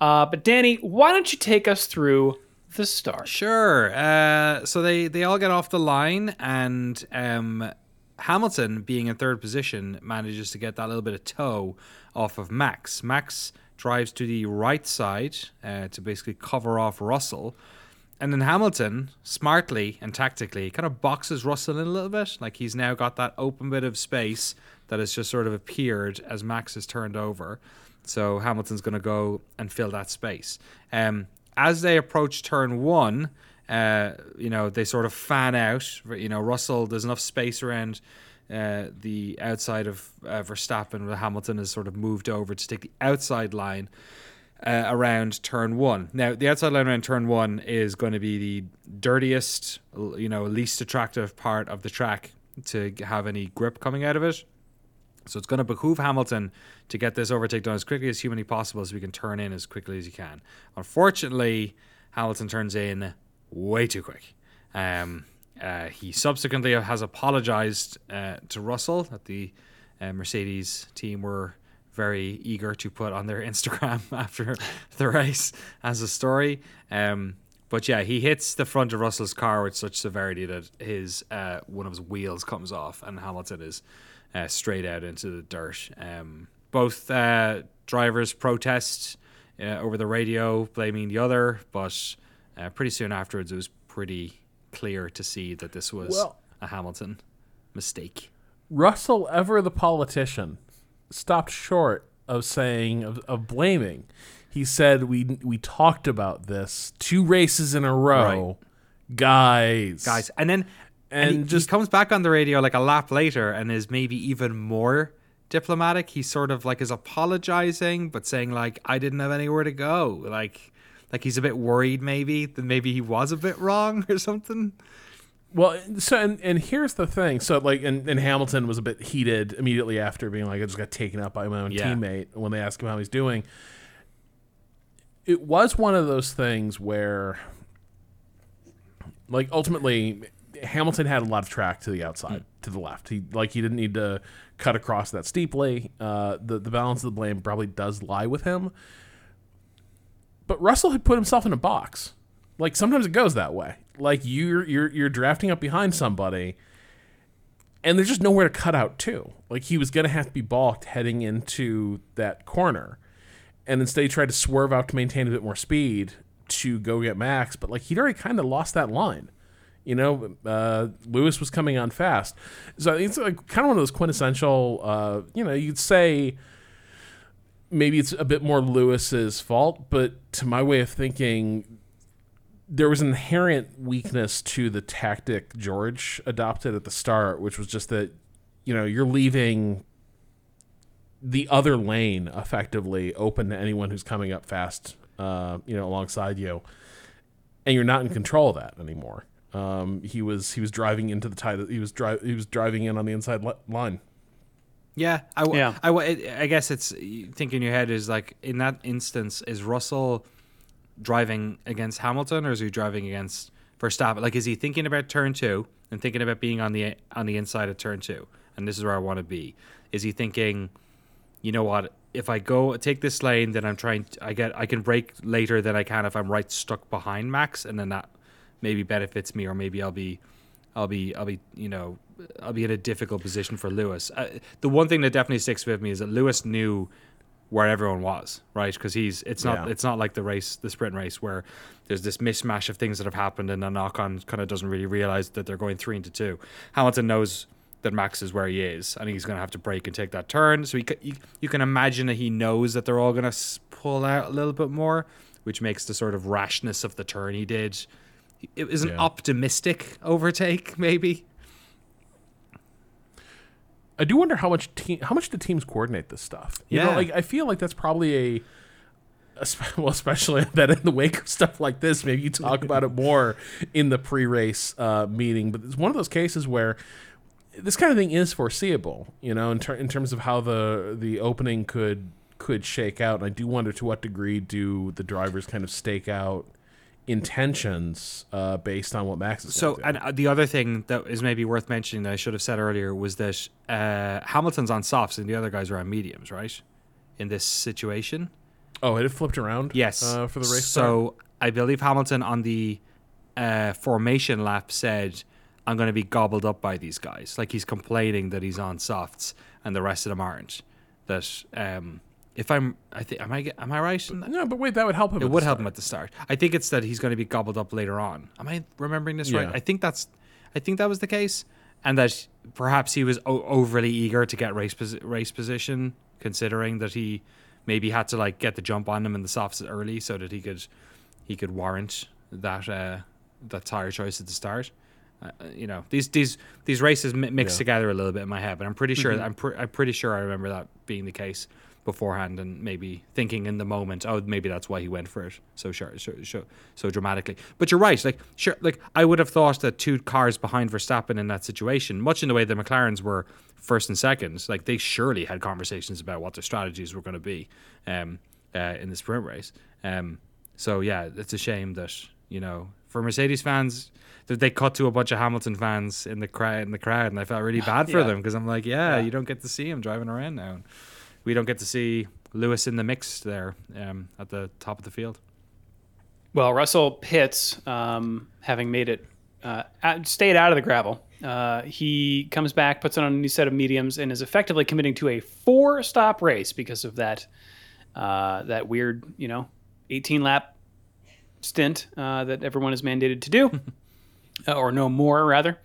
Uh, but Danny, why don't you take us through the start?
Sure. Uh, so they they all get off the line, and um, Hamilton, being in third position, manages to get that little bit of toe off of Max. Max drives to the right side uh, to basically cover off Russell. And then Hamilton, smartly and tactically, kind of boxes Russell in a little bit. Like he's now got that open bit of space that has just sort of appeared as Max has turned over. So Hamilton's going to go and fill that space. Um, as they approach turn one, uh, you know, they sort of fan out. You know, Russell, there's enough space around uh, the outside of uh, Verstappen, where Hamilton has sort of moved over to take the outside line uh, around turn one. Now, the outside line around turn one is going to be the dirtiest, you know, least attractive part of the track to have any grip coming out of it. So it's going to behoove Hamilton to get this overtake done as quickly as humanly possible so we can turn in as quickly as he can. Unfortunately, Hamilton turns in way too quick. Um, uh, he subsequently has apologized uh, to Russell that the uh, Mercedes team were very eager to put on their Instagram after the race as a story. Um, but yeah, he hits the front of Russell's car with such severity that his uh, one of his wheels comes off, and Hamilton is uh, straight out into the dirt. Um, both uh, drivers protest over the radio, blaming the other, but pretty soon afterwards, it was pretty clear to see that this was
Well-
a Hamilton mistake.
Russell, ever the politician, stopped short of saying of, of blaming. He said we we talked about this two races in a row, guys.
guys. And then and,
And
he,
just-
he comes back on the radio like a lap later and is maybe even more diplomatic. He sort of like is apologizing, but saying like I didn't have anywhere to go. Like like he's a bit worried maybe that maybe he was a bit wrong or something.
Well, so and, and here's the thing. So like, and, and Hamilton was a bit heated immediately after being like, I just got taken out by my own
Yeah.
teammate when they asked him how he's doing. It was one of those things where, like, ultimately, Hamilton had a lot of track to the outside, to the left. He like he didn't need to cut across that steeply. Uh, the the balance of the blame probably does lie with him. But Russell had put himself in a box. Like sometimes it goes that way. Like you're you're you're drafting up behind somebody, and there's just nowhere to cut out to. Like he was gonna have to be balked heading into that corner, and instead he tried to swerve out to maintain a bit more speed to go get Max. But like he'd already kind of lost that line. You know, uh, Lewis was coming on fast, so it's like kind of one of those quintessential. Uh, you know, you'd say maybe it's a bit more Lewis's fault, but to my way of thinking, there was an inherent weakness to the tactic George adopted at the start, which was just that, you know, you're leaving the other lane effectively open to anyone who's coming up fast, uh, you know, alongside you, and you're not in control of that anymore. Um, he was he was driving into the tie. He was dri- he was driving in on the inside li- line.
Yeah, I, w-
Yeah.
I, w- I guess it's you think in your head is like in that instance is Russell driving against Hamilton or is he driving against Verstappen? Like, is he thinking about turn two and thinking about being on the on the inside of turn two? And this is where I want to be. Is he thinking, you know what? If I go take this lane, then I'm trying. I get I can break later than I can if I'm right stuck behind Max, and then that maybe benefits me, or maybe I'll be I'll be I'll be you know I'll be in a difficult position for Lewis. Uh, the one thing that definitely sticks with me is that Lewis knew where everyone was, right? Because he's it's not
Yeah.
it's not like the race, the sprint race, where there's this mishmash of things that have happened, and the knock on kind of doesn't really realize that they're going three into two. Hamilton knows that Max is where he is, and he's going to have to break and take that turn. So he, you, you can imagine that he knows that they're all going to pull out a little bit more, which makes the sort of rashness of the turn he did. It was an
Yeah.
optimistic overtake, maybe.
I do wonder how much team how much do teams coordinate this stuff? You know,
Yeah.
like I feel like that's probably a, a well, especially that in the wake of stuff like this, maybe you talk about it more in the pre-race uh, meeting. But it's one of those cases where this kind of thing is foreseeable. You know, in, ter- in terms of how the the opening could could shake out. And I do wonder to what degree do the drivers kind of stake out intentions uh, based on what Max is.
So, and uh, the other thing that is maybe worth mentioning that I should have said earlier was that uh, Hamilton's on softs and the other guys are on mediums, right? In this situation.
oh, it flipped around.
Yes.
uh, for the race. start?
So I believe Hamilton on the uh, formation lap said, "I'm going to be gobbled up by these guys." Like he's complaining that he's on softs and the rest of them aren't. That um, if I'm, I think, am I, am I right?
no, but wait, that would help him.
It would help him at the start. I think it's that he's going to be gobbled up later on. Am I remembering this right? I think that's, I think that was the case, and that perhaps he was o- overly eager to get race posi- race position, considering that he maybe had to like get the jump on him in the softs early so that he could he could warrant that uh, that tire choice at the start. uh, you know these these these races mi- mix together a little bit in my head, but I'm pretty sure I'm pre- I'm pretty sure I remember that being the case beforehand, and maybe thinking in the moment, oh, maybe that's why he went for it so sure, so, so, so dramatically. But you're right, like sure, like I would have thought that two cars behind Verstappen in that situation, much in the way the McLarens were first and seconds, like they surely had conversations about what their strategies were going to be um, uh, in the sprint race. Um, so yeah, it's a shame that you know for Mercedes fans that they cut to a bunch of Hamilton fans in the crowd in the crowd, and I felt really bad for
Yeah.
them because I'm like, yeah,
Yeah.
you don't get to see him driving around now. We don't get to see Lewis in the mix there um, at the top of the field.
Well, Russell Pitts, um, having made it, uh, stayed out of the gravel. Uh, he comes back, puts it on a new set of mediums, and is effectively committing to a four-stop race because of that uh, that weird, you know, 18-lap stint uh, that everyone is mandated to do, or no more rather.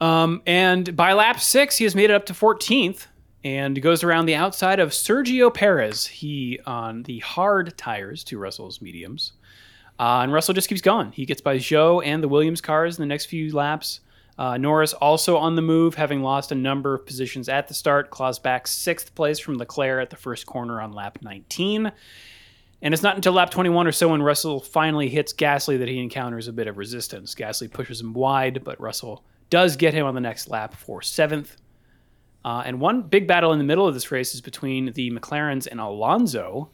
Um, and by lap six, he has made it up to 14th and goes around the outside of Sergio Perez. He on the hard tires to Russell's mediums. Uh, and Russell just keeps going. He gets by Zhou and the Williams cars in the next few laps. Uh, Norris also on the move, having lost a number of positions at the start, claws back sixth place from Leclerc at the first corner on lap 19. And it's not until lap 21 or so when Russell finally hits Gasly that he encounters a bit of resistance. Gasly pushes him wide, but Russell does get him on the next lap for seventh. Uh, and one big battle in the middle of this race is between the McLarens and Alonso.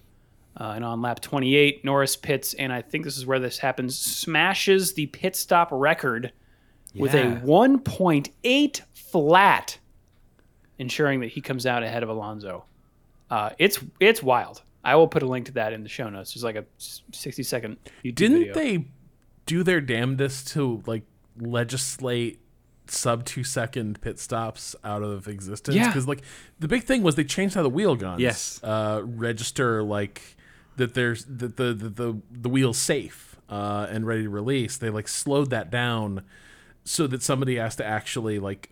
Uh, and on lap 28, Norris pits, and I think this is where this happens, smashes the pit stop record with a 1.8 flat, ensuring that he comes out ahead of Alonso. Uh, it's it's wild. I will put a link to that in the show notes. There's like a 60 second YouTube
Didn't
video.
they do their damnedest to like legislate sub two second pit stops out of existence?
Yeah.
Because like the big thing was they changed how the wheel guns
Yes.
uh, register like that there's that the the the, the wheel's safe uh, and ready to release. They like slowed that down so that somebody has to actually like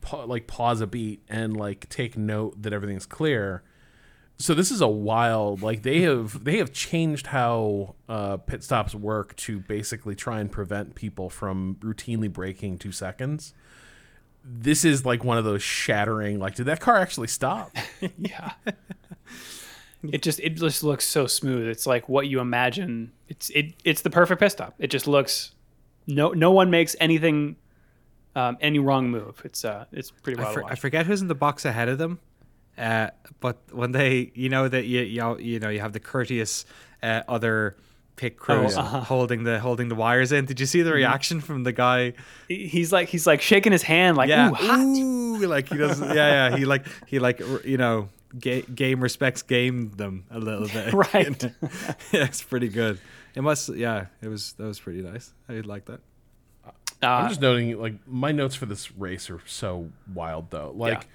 pa- like pause a beat and like take note that everything's clear so this is a wild like they have they have changed how uh, pit stops work to basically try and prevent people from routinely breaking two seconds this is like one of those shattering like did that car actually stop
yeah. it just it just looks so smooth. It's like what you imagine. It's it it's the perfect pit stop. It just looks no no one makes anything um, any wrong move. It's uh it's pretty
I, for-
to
I forget who's in the box ahead of them. Uh, but when they, you know that you you, you know you have the courteous uh, other pit crews
uh-huh.
holding the holding the wires in. Did you see the reaction from the guy?
He's like he's like shaking his hand like
Yeah,
ooh hot.
Ooh, like he doesn't. Yeah, yeah. He like he like you know ga- game respects game them a little bit.
Right.
yeah, it's pretty good. It must. Yeah, it was. That was pretty nice. I like that.
i'm
Uh,
just noting like my notes for this race are so wild though like
Yeah.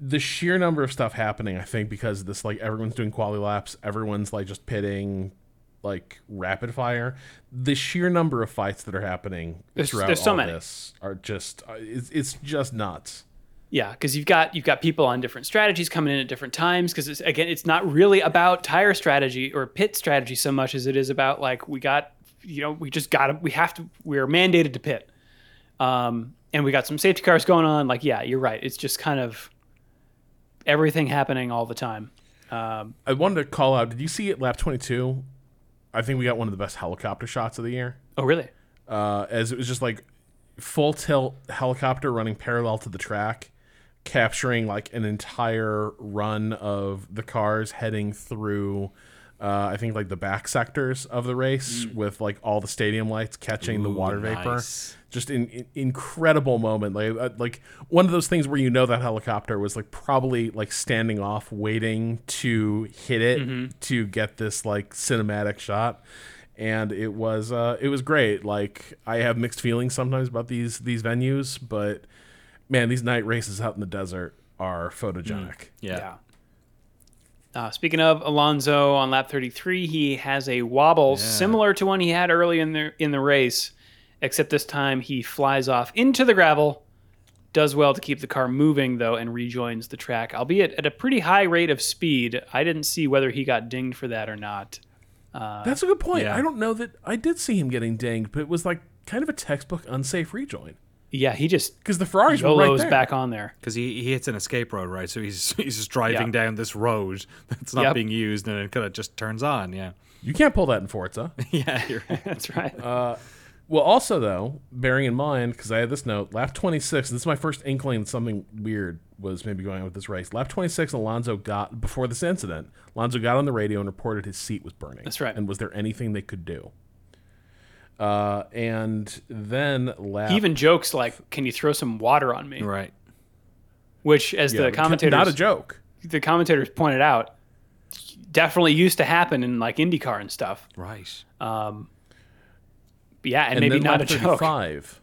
The sheer number of stuff happening i think because this like everyone's doing quality laps everyone's like just pitting like rapid fire the sheer number of fights that are happening
There's-
throughout
there's so
all
many.
this are just uh, it's, it's just nuts
Yeah, because you've got you've got people on different strategies coming in at different times. Because it's, again, it's not really about tire strategy or pit strategy so much as it is about like we got you know we just got to we have to we're mandated to pit, um, and we got some safety cars going on. Like yeah, you're right. It's just kind of everything happening all the time. Um,
i wanted to call out did you see it lap 22 i think we got one of the best helicopter shots of the year
oh really?
uh, as it was just like full tilt helicopter running parallel to the track, capturing like an entire run of the cars heading through. Uh, I think like the back sectors of the race with like all the stadium lights catching the water vapor.
nice.
Just an in, incredible moment, like uh, like one of those things where you know that helicopter was like probably like standing off, waiting to hit it to get this like cinematic shot and it was uh, it was great. Like I have mixed feelings sometimes about these these venues, but man, these night races out in the desert are photogenic.
Yeah.
Uh, speaking of Alonso on lap 33, he has a wobble similar to one he had early in the in the race, except this time he flies off into the gravel, does well to keep the car moving though, and rejoins the track, albeit at a pretty high rate of speed. I didn't see whether he got dinged for that or not.
That's a good point.
yeah.
I don't know that I did see him getting dinged, but it was like kind of a textbook unsafe rejoin.
Yeah, he just
because the Ferraris were right there.
back on there.
Because he, he hits an escape road, right? So he's he's just driving
Yeah.
down this road that's not
Yep.
being used, and it kind of just turns on. Yeah,
You can't pull that in Forza.
yeah, you're right.
That's right.
Uh, well, also though, bearing in mind because I had this note, lap 26. This is my first inkling that something weird was maybe going on with this race. Lap 26, Alonso got before this incident. Alonso got on the radio and reported his seat was burning.
That's right.
And was there anything they could do? Uh, and then lap
he even jokes like, "Can you throw some water on me?"
right.
Which, as
Yeah,
the commentators,
not a joke.
the commentators pointed out, definitely used to happen in like IndyCar and stuff.
Right.
Um, yeah, and,
and
maybe not a joke.
35.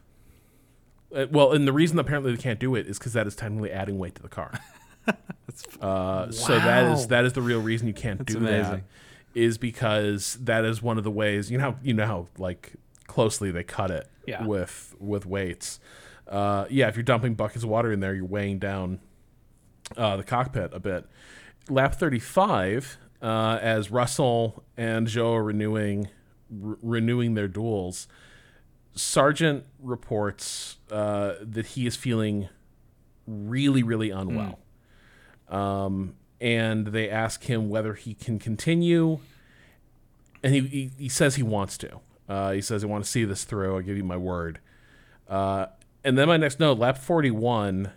Uh, well, and the reason apparently they can't do it is because that is technically adding weight to the car. uh, So that is that is the real reason you can't do that.
amazing.
Is because that is one of the ways you know how, you know how like closely they cut it
Yeah.
with with weights. Uh, yeah, if you're dumping buckets of water in there, you're weighing down uh, the cockpit a bit. Lap 35, uh, as Russell and Zhou are renewing re- renewing their duels, Sargeant reports uh, that he is feeling really, really unwell. Um, and they ask him whether he can continue. And he, he, he says he wants to. Uh, he says, I want to see this through. I'll give you my word. Uh, and then my next note, lap 41,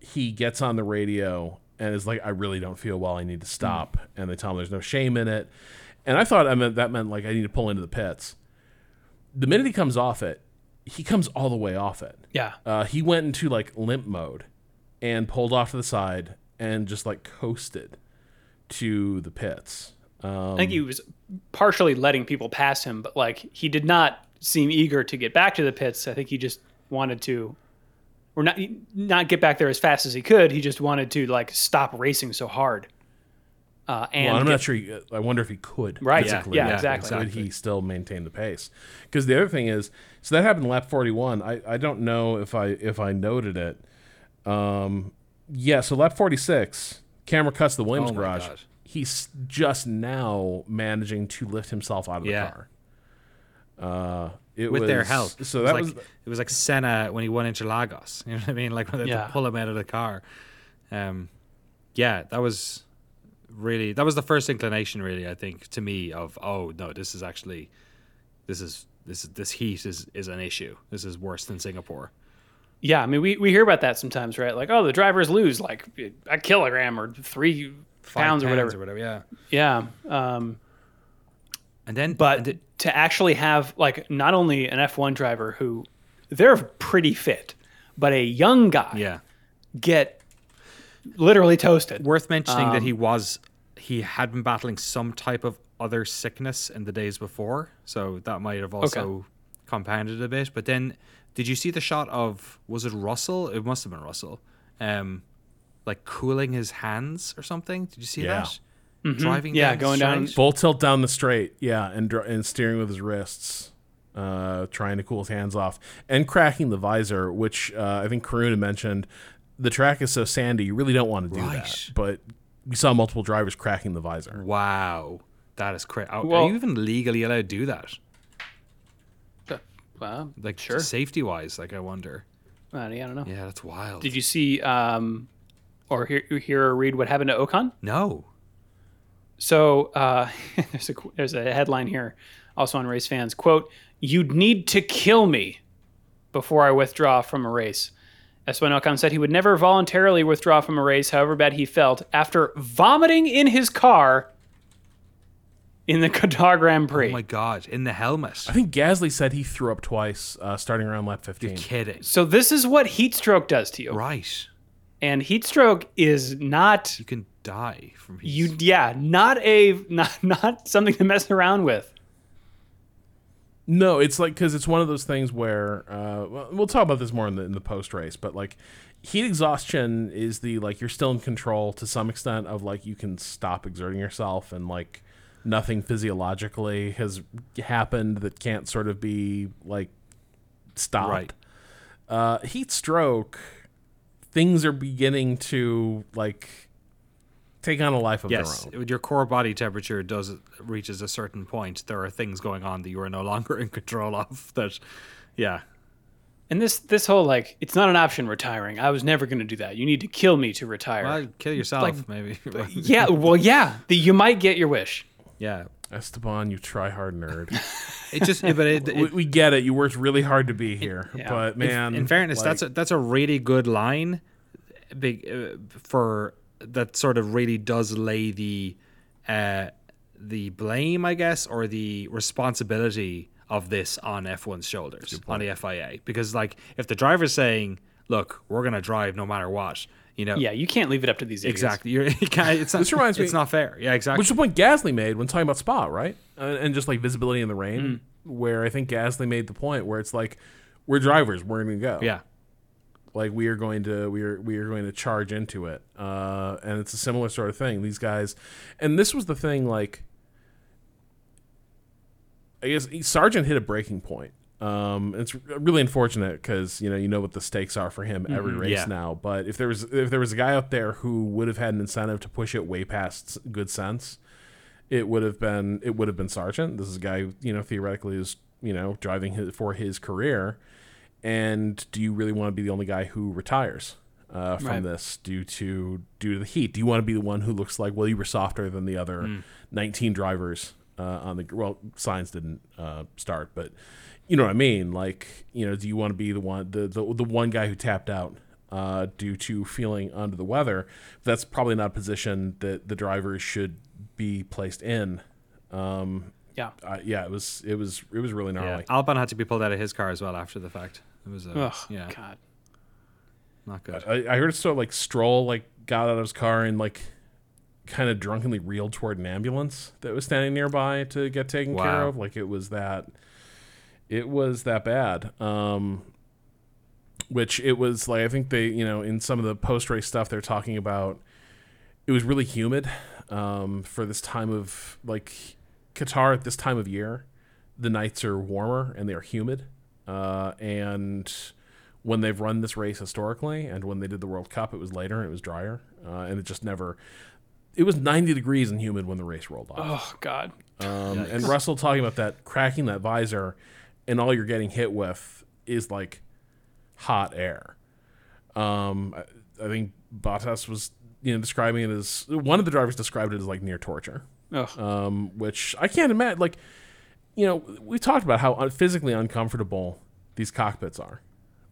he gets on the radio and is like, I really don't feel well. I need to stop. And they tell him there's no shame in it. And I thought I meant that meant like I need to pull into the pits. The minute he comes off it, he comes all the way off it.
Yeah,
Uh, he went into like limp mode and pulled off to the side and just like coasted to the pits. Um,
I think he was partially letting people pass him, but like he did not seem eager to get back to the pits. I think he just wanted to, or not not get back there as fast as he could. He just wanted to like stop racing so hard. Uh, and
well, I'm
get-
not sure. He, I wonder if he could.
Right,
physically.
yeah, exactly.
Would he still maintain the pace? Because the other thing is, so that happened lap 41. I, I don't know if I if I noted it. Um, yeah. So lap 46, camera cuts the Williams
Oh my
garage.
God.
He's just now managing to lift himself out of
Yeah.
the car. Uh, it
With
was,
their help.
So
it
that
was
was
like it was like Senna when he won Interlagos. You know what I mean? Like when they had
Yeah.
to pull him out of the car. Um, yeah, that was really that was the first inclination, really. I think to me of oh no, this is actually this is this is this heat is is an issue. This is worse than Singapore.
Yeah, I mean, we, we hear about that sometimes, right? Like, oh, the drivers lose like a kilogram or three Pounds or whatever.
or whatever. Yeah.
Yeah. Um,
And then
but
and
to actually have like not only an F1 driver who they're pretty fit, but a young guy
yeah.
get literally toasted.
Worth mentioning that
Um,
he was he had been battling some type of other sickness in the days before, so that might have also compounded a bit. But then, did you see the shot of was it Russell? It must have been Russell, um, like cooling his hands or something. Did you see
Yeah.
that? Driving,
Mm-hmm. Yeah,
down
going down-
straight?
full tilt down the straight. Yeah, and dr- and steering with his wrists. Uh, trying to cool his hands off and cracking the visor, which uh, I think Karuna mentioned. The track is so sandy, you really don't want to do that. But we saw multiple drivers cracking the visor.
Wow, that is crazy. Are
Well-
you even legally allowed to do that?
Well,
Like
sure.
safety wise, like I wonder.
Uh, yeah, I don't know.
Yeah, that's wild.
Did you see um, or hear, hear or read what happened to Ocon?
No.
So uh, there's a there's a headline here, also on RaceFans. Quote: "You'd need to kill me before I withdraw from a race." Esteban Ocon said he would never voluntarily withdraw from a race, however bad he felt, after vomiting in his car in the Qatar Grand Prix.
Oh my god, in the helmet.
I think Gasly said he threw up twice, uh, starting around lap 15.
You're Kidding.
so this is what heat stroke does to you,
Right.
And heat stroke is not
You can die from heat.
you. Yeah, not a not not something to mess around with.
No, it's like because it's one of those things where uh, well, we'll talk about this more in the in the post race, but like heat exhaustion is the like you're still in control to some extent of like you can stop exerting yourself and like nothing physiologically has happened that can't sort of be like stopped.
Right.
Uh, heat stroke, things are beginning to like take on a life of
yes,
their own.
when your core body temperature does reaches a certain point, there are things going on that you are no longer in control of. That, yeah,
And this this whole like it's not an option retiring. I was never going to do that. You need to kill me to retire.
Well, kill yourself,
Like-
maybe.
yeah, well, yeah, the, you might get your wish.
yeah.
Esteban, you try hard nerd.
It just, but it, it,
we, we get it. You worked really hard to be here,
Yeah.
but man,
in fairness,
like,
that's a, that's a really good line, big uh, for that sort of really does lay the uh, the blame, I guess, or the responsibility of this on F1's shoulders, on the FIA, because like if the driver's saying, "Look, we're gonna drive no matter what," you know,
Yeah, you can't leave it up to these idiots.
exactly. You're, you can't, it's not,
This reminds
it's
me-
not fair. Yeah, exactly.
which is the point Gasly made when talking about Spa, right? Uh, and just like visibility in the rain,
Mm.
where I think Gasly made the point where it's like we're drivers, we're going to go.
yeah,
like we are going to we are we are going to charge into it uh and it's a similar sort of thing these guys and this was the thing like i guess Sargeant hit a breaking point um it's really unfortunate because you know you know what the stakes are for him every race
yeah.
now but if there was if there was a guy out there who would have had an incentive to push it way past good sense it would have been it would have been Sargeant this is a guy who, you know theoretically is you know driving his, for his career and do you really want to be the only guy who retires uh, from
Right.
this due to due to the heat? Do you want to be the one who looks like well you were softer than the other 19 drivers uh, on the well Sainz didn't uh, start but you know what I mean like you know do you want to be the one the the, the one guy who tapped out uh, due to feeling under the weather that's probably not a position that the drivers should be placed in um,
Yeah.
uh, yeah it was it was it was really
yeah.
gnarly
Albon had to be pulled out of his car as well after the fact. It was, a
Oh
yeah,
God.
not good.
I, I heard so like Stroll like got out of his car and like kind of drunkenly reeled toward an ambulance that was standing nearby to get taken care of. Like it was that it was that bad. Um which it was like I think they, you know, in some of the post race stuff they're talking about it was really humid um for this time of like Qatar at this time of year. The nights are warmer and they are humid. Uh and when they've run this race historically and when they did the World Cup, it was later and it was drier. Uh, and it just never. It was 90 degrees and humid when the race rolled off.
Oh God.
Um, and Russell talking about that, cracking that visor, and all you're getting hit with is like hot air. Um, I, I think Bottas was you know describing it as one of the drivers described it as like near torture um, which I can't imagine. Like, you know, we talked about how un- physically uncomfortable these cockpits are.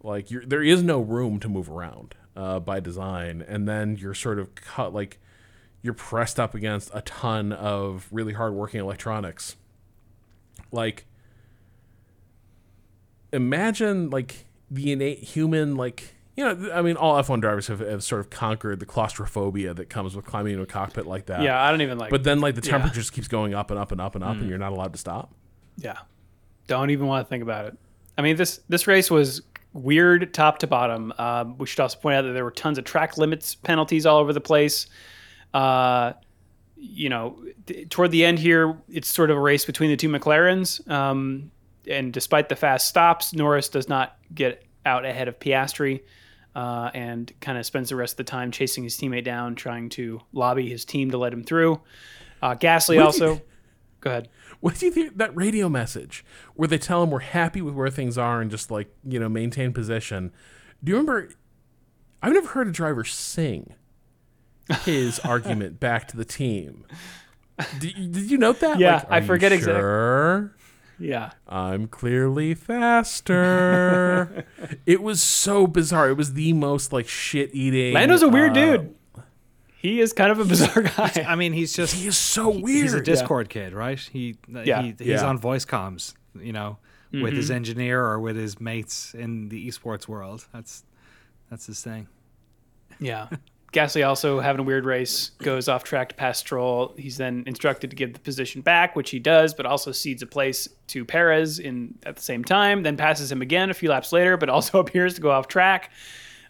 Like, you're, there is no room to move around uh, by design, and then you're sort of cut like you're pressed up against a ton of really hardworking electronics. Like, imagine like the innate human like. You know, I mean, all F1 drivers have, have sort of conquered the claustrophobia that comes with climbing into a cockpit like that.
yeah, I don't even like.
But then, like the
Yeah.
temperature just keeps going up and up and up and up,
Mm.
and you're not allowed to stop.
Yeah. Don't even want to think about it. I mean, this this race was weird top to bottom. Um, we should also point out that there were tons of track limits penalties all over the place. Uh, you know, th- toward the end here, it's sort of a race between the two McLarens. Um, and despite the fast stops, Norris does not get out ahead of Piastri. Uh, and kind of spends the rest of the time chasing his teammate down, trying to lobby his team to let him through. Uh, Gasly
What do you-
also. Go ahead.
What do you think that radio message where they tell him we're happy with where things are and just like you know maintain position? Do you remember? I've never heard a driver sing his argument back to the team. Did, you- did you note that?
Yeah,
Like,
I forget
sure?
Yeah.
I'm clearly faster. it was so bizarre. It was the most like shit eating.
Lando's a weird
uh,
dude. He is kind of a bizarre guy.
I mean, he's just
He is so weird.
he's a Discord kid, right? He,
Yeah.
he he's
Yeah.
on voice comms, you know, with
Mm-hmm.
his engineer or with his mates in the esports world. That's that's his thing.
yeah. Gasly also having a weird race, goes off track to pass Stroll. He's then instructed to give the position back, which he does, but also cedes a place to Perez in at the same time. Then passes him again a few laps later, but also appears to go off track.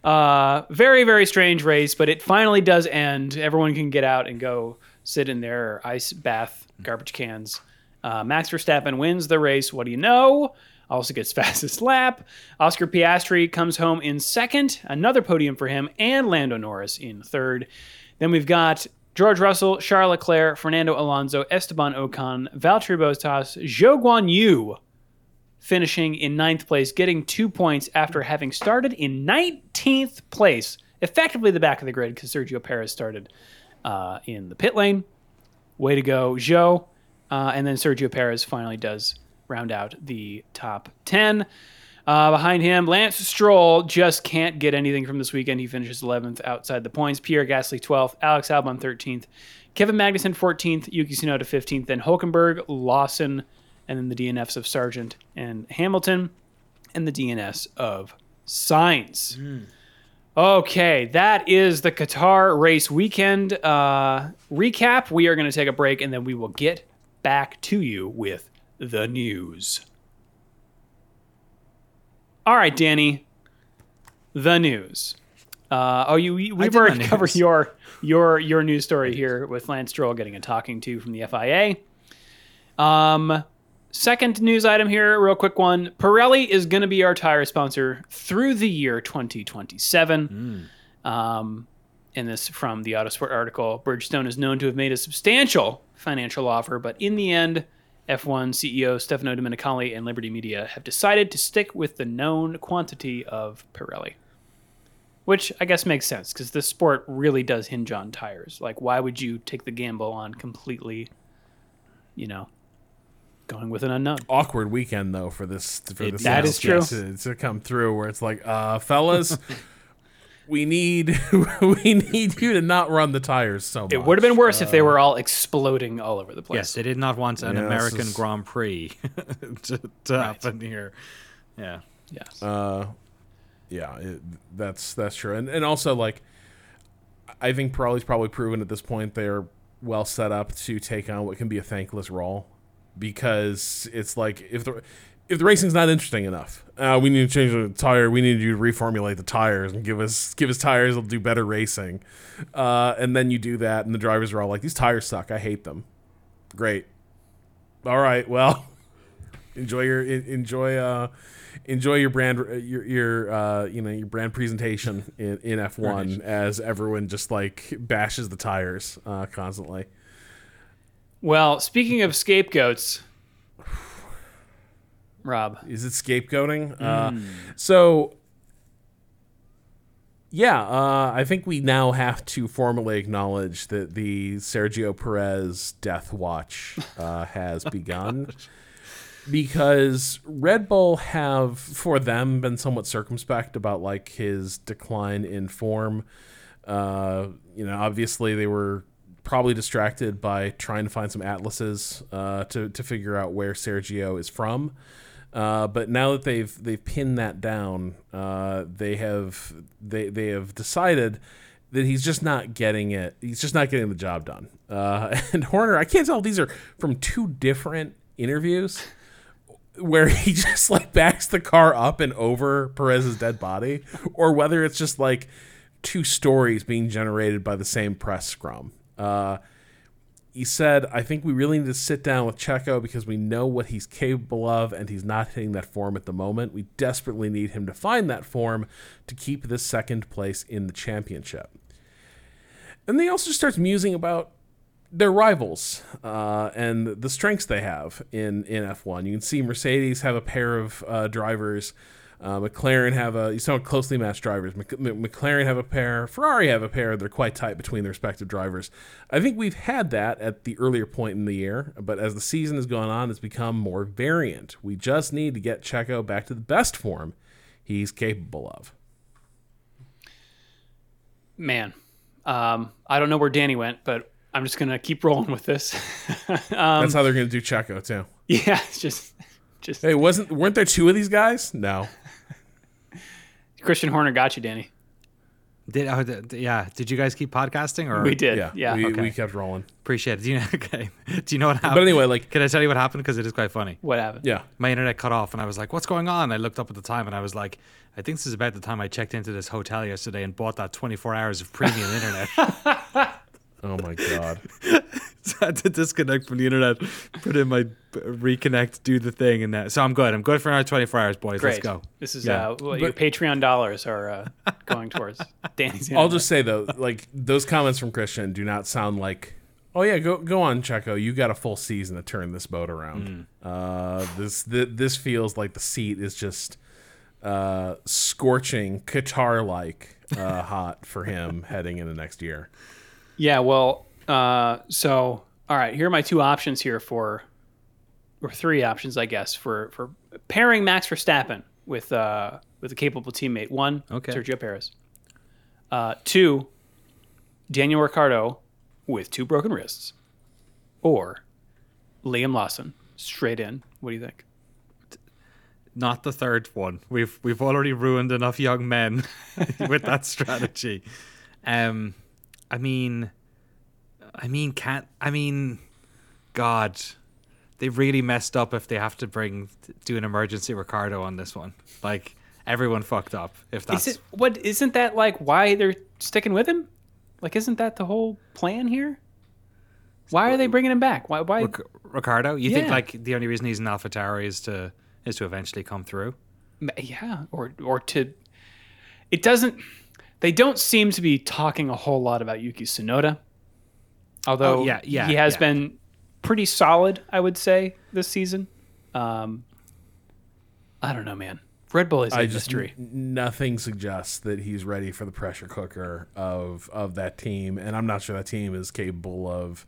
Uh, very very strange race, but it finally does end. Everyone can get out and go sit in their ice bath garbage cans. Uh, Max Verstappen wins the race. What do you know? Also gets fastest lap. Oscar Piastri comes home in second. Another podium for him, and Lando Norris in third. Then we've got George Russell, Charles Leclerc, Fernando Alonso, Esteban Ocon, Valtteri Bottas, Zhou Guan Yu finishing in ninth place, getting two points after having started in 19th place, effectively the back of the grid because Sergio Perez started uh, in the pit lane. Way to go, Zhou. Uh, and then Sergio Perez finally does round out the top 10. Uh, behind him, Lance Stroll just can't get anything from this weekend. He finishes 11th outside the points. Pierre Gasly 12th, Alex Albon 13th, Kevin Magnussen 14th, Yuki Tsunoda 15th, then Hulkenberg, Lawson, and then the DNFs of Sargeant and Hamilton, and the DNS of Sainz. Okay, that is the Qatar race weekend uh, recap. We are going to take a break and then we will get back to you with the news. All right, Danny, the news. Uh, oh, you we've already covered your your your news story here with Lance Stroll getting a talking to from the FIA. Um, second news item here, real quick one. Pirelli is going to be our tire sponsor through the year 2027. Um, and this from the Autosport article. Bridgestone is known to have made a substantial financial offer, but in the end, F1 CEO Stefano Domenicali and Liberty Media have decided to stick with the known quantity of Pirelli. Which I guess makes sense because this sport really does hinge on tires. Like, why would you take the gamble on completely, you know, going with an unknown?
Awkward weekend though for this for
It-
this
that is true.
to, to come through where it's like, uh, fellas, we need we need you to not run the tires so much.
It would have been worse if they were all exploding all over the place.
Yes, they did not want an
Yeah,
American
is-
Grand Prix to, to happen here. Yeah.
Yes.
Uh, yeah, it, that's that's true, and and also like, I think Pirelli's probably proven at this point they're well set up to take on what can be a thankless role, because it's like if the if the racing's not interesting enough, uh, we need to change the tire. We need you to reformulate the tires and give us give us tires that'll do better racing, uh, and then you do that, and the drivers are all like, "These tires suck. I hate them." Great. All right. Well, enjoy your enjoy uh enjoy your brand your your uh you know your brand presentation in, in F1 as everyone just like bashes the tires uh constantly.
Well, speaking of scapegoats, Rob,
Is it scapegoating? Uh so yeah, uh, I think we now have to formally acknowledge that the Sergio Perez death watch uh, has begun. because Red Bull have for them been somewhat circumspect about like his decline in form. Uh, you know, obviously they were probably distracted by trying to find some atlases uh, to to figure out where Sergio is from. Uh, but now that they've they've pinned that down, uh, they have they they have decided that he's just not getting it. He's just not getting the job done. Uh, and Horner, I can't tell if these are from two different interviews where he just like backs the car up and over Perez's dead body, or whether it's just like two stories being generated by the same press scrum. He said, I think we really need to sit down with Checo because we know what he's capable of and he's not hitting that form at the moment. We desperately need him to find that form to keep this second place in the championship. And then he also starts musing about their rivals uh, and the strengths they have in, in F1. You can see Mercedes have a pair of uh, drivers. Uh, McLaren have a you saw closely matched drivers. Mc, Mc- McLaren have a pair. Ferrari have a pair. They're quite tight between their respective drivers. I think we've had that at the earlier point in the year, but as the season has gone on, it's become more variant. We just need to get Checo back to the best form he's capable of.
man, um, I don't know where Danny went, but I'm just gonna keep rolling with this. um,
That's how they're going to do Checo too.
yeah, it's just, just
Hey, wasn't weren't there two of these guys? No.
Christian Horner got you, Danny.
Did oh, d- yeah? Did you guys keep podcasting or
We did,
Yeah.
yeah.
we,
okay.
we kept rolling.
appreciate it? Do you know? Okay. Do you know what happened?
But anyway, like
can I tell you what happened? Because it is quite funny.
What happened?
yeah.
My internet cut off, and I was like, "What's going on?" I looked up at the time, and I was like, "I think this is about the time I checked into this hotel yesterday and bought that 24 hours of premium internet."
Oh my god.
so I had to disconnect from the internet, put in my reconnect, do the thing, and that. So I'm good. I'm good for another 24 hours, boys.
Great.
Let's go.
This is
Yeah.
uh, what your Patreon dollars are uh, going towards Danny's.
I'll just say though, like those comments from Christian do not sound like Oh yeah, go go on, Checo. You got a full season to turn this boat around. Uh, this th- this feels like the seat is just uh, scorching Qatar like uh, hot for him heading into next year.
Yeah, well, uh, so all right, here are my two options here for, or three options, I guess, for for pairing Max Verstappen with uh with a capable teammate. One,
Okay.
Sergio Perez. Uh, two, Daniel Ricciardo with two broken wrists, or Liam Lawson straight in. What do you think?
Not the third one. We've we've already ruined enough young men with that strategy. Um, I mean, I mean, can't I mean, God, they really messed up if they have to bring do an emergency Ricciardo on this one. Like everyone fucked up if that's
Is it what? Isn't that like why they're sticking with him? Like, isn't that the whole plan here? Why are they bringing him back? Why? Why?
Ric- Ricciardo. You think like the only reason he's in AlphaTauri is to is to eventually come through?
yeah or or to it doesn't they don't seem to be talking a whole lot about Yuki Tsunoda although
Oh, yeah, yeah,
he has
yeah.
been pretty solid I would say this season um I don't know man Red Bull is a
I just
mystery
nothing suggests that he's ready for the pressure cooker of of that team, and I'm not sure that team is capable of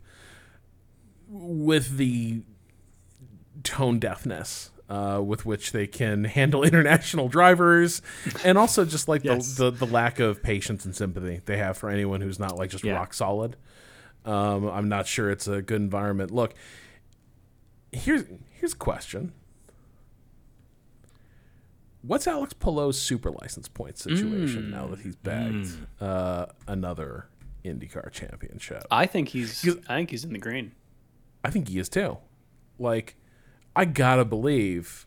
with the tone deafness uh, with which they can handle international drivers, and also just like
Yes.
the, the the lack of patience and sympathy they have for anyone who's not like just
Yeah.
rock solid. Um, I'm not sure it's a good environment. Look, here's here's a question. What's Alex Palou's super license point situation now that he's bagged uh, another IndyCar championship?
I think he's I think he's in the green
I think he is too. Like, I gotta believe.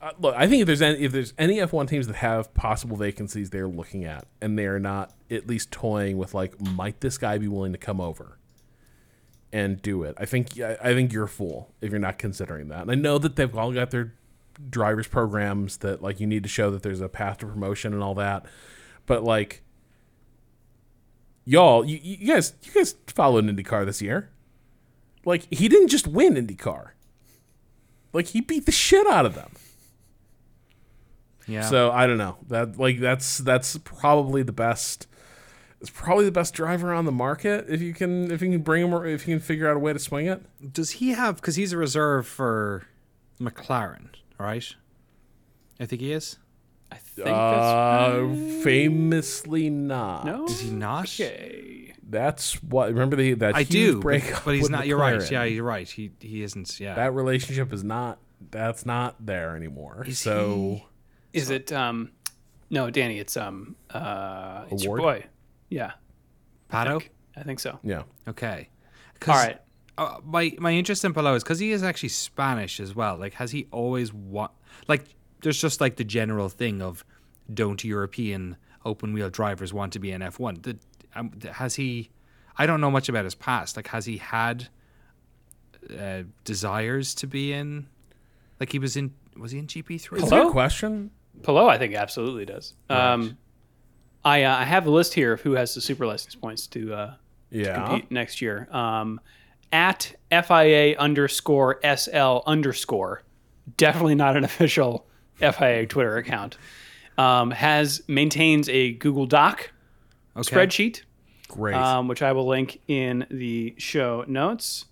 Uh, look, I think if there's any, if there's any F1 teams that have possible vacancies they're looking at, and they're not at least toying with like, might this guy be willing to come over and do it? I think I, think you're a fool if you're not considering that. And I know that they've all got their drivers programs that like you need to show that there's a path to promotion and all that, but like. Y'all, you, you guys, you guys followed IndyCar this year like he didn't just win IndyCar. Like he beat the shit out of them.
Yeah.
So I don't know. That like that's that's probably the best. It's probably the best driver on the market if you can if you can bring him or if you can figure out a way to swing it.
Does he have? Because he's a reserve for McLaren, right? I think he is.
I think that's
Uh, famously not.
no
Is he not?
okay
That's what. Remember the that
I
huge
do, but,
breakup
but he's
with
not. You're right. Yeah, you're right. He he isn't. Yeah.
That relationship is not. That's not there anymore.
Is
so
is it um no Danny it's um uh it's your boy yeah
Pato.
I think so
yeah.
Okay.
all right
Uh, my my interest in Palou is because he is actually Spanish as well. Like, has he always want like? There's just like the general thing of don't European open wheel drivers want to be in F1? The, um, th- has he? I don't know much about his past. Like, has he had uh, desires to be in? Like, he was in. Was he in GP three?
It's a
Hello?
good question.
Palou, I think absolutely does. Um, I uh, I have a list here of who has the super license points to uh,
Yeah.
compete next year. Um, at FIA underscore SL underscore, definitely not an official FIA Twitter account. Um, has maintains a Google Doc
Okay.
spreadsheet,
Great.
um, which I will link in the show notes.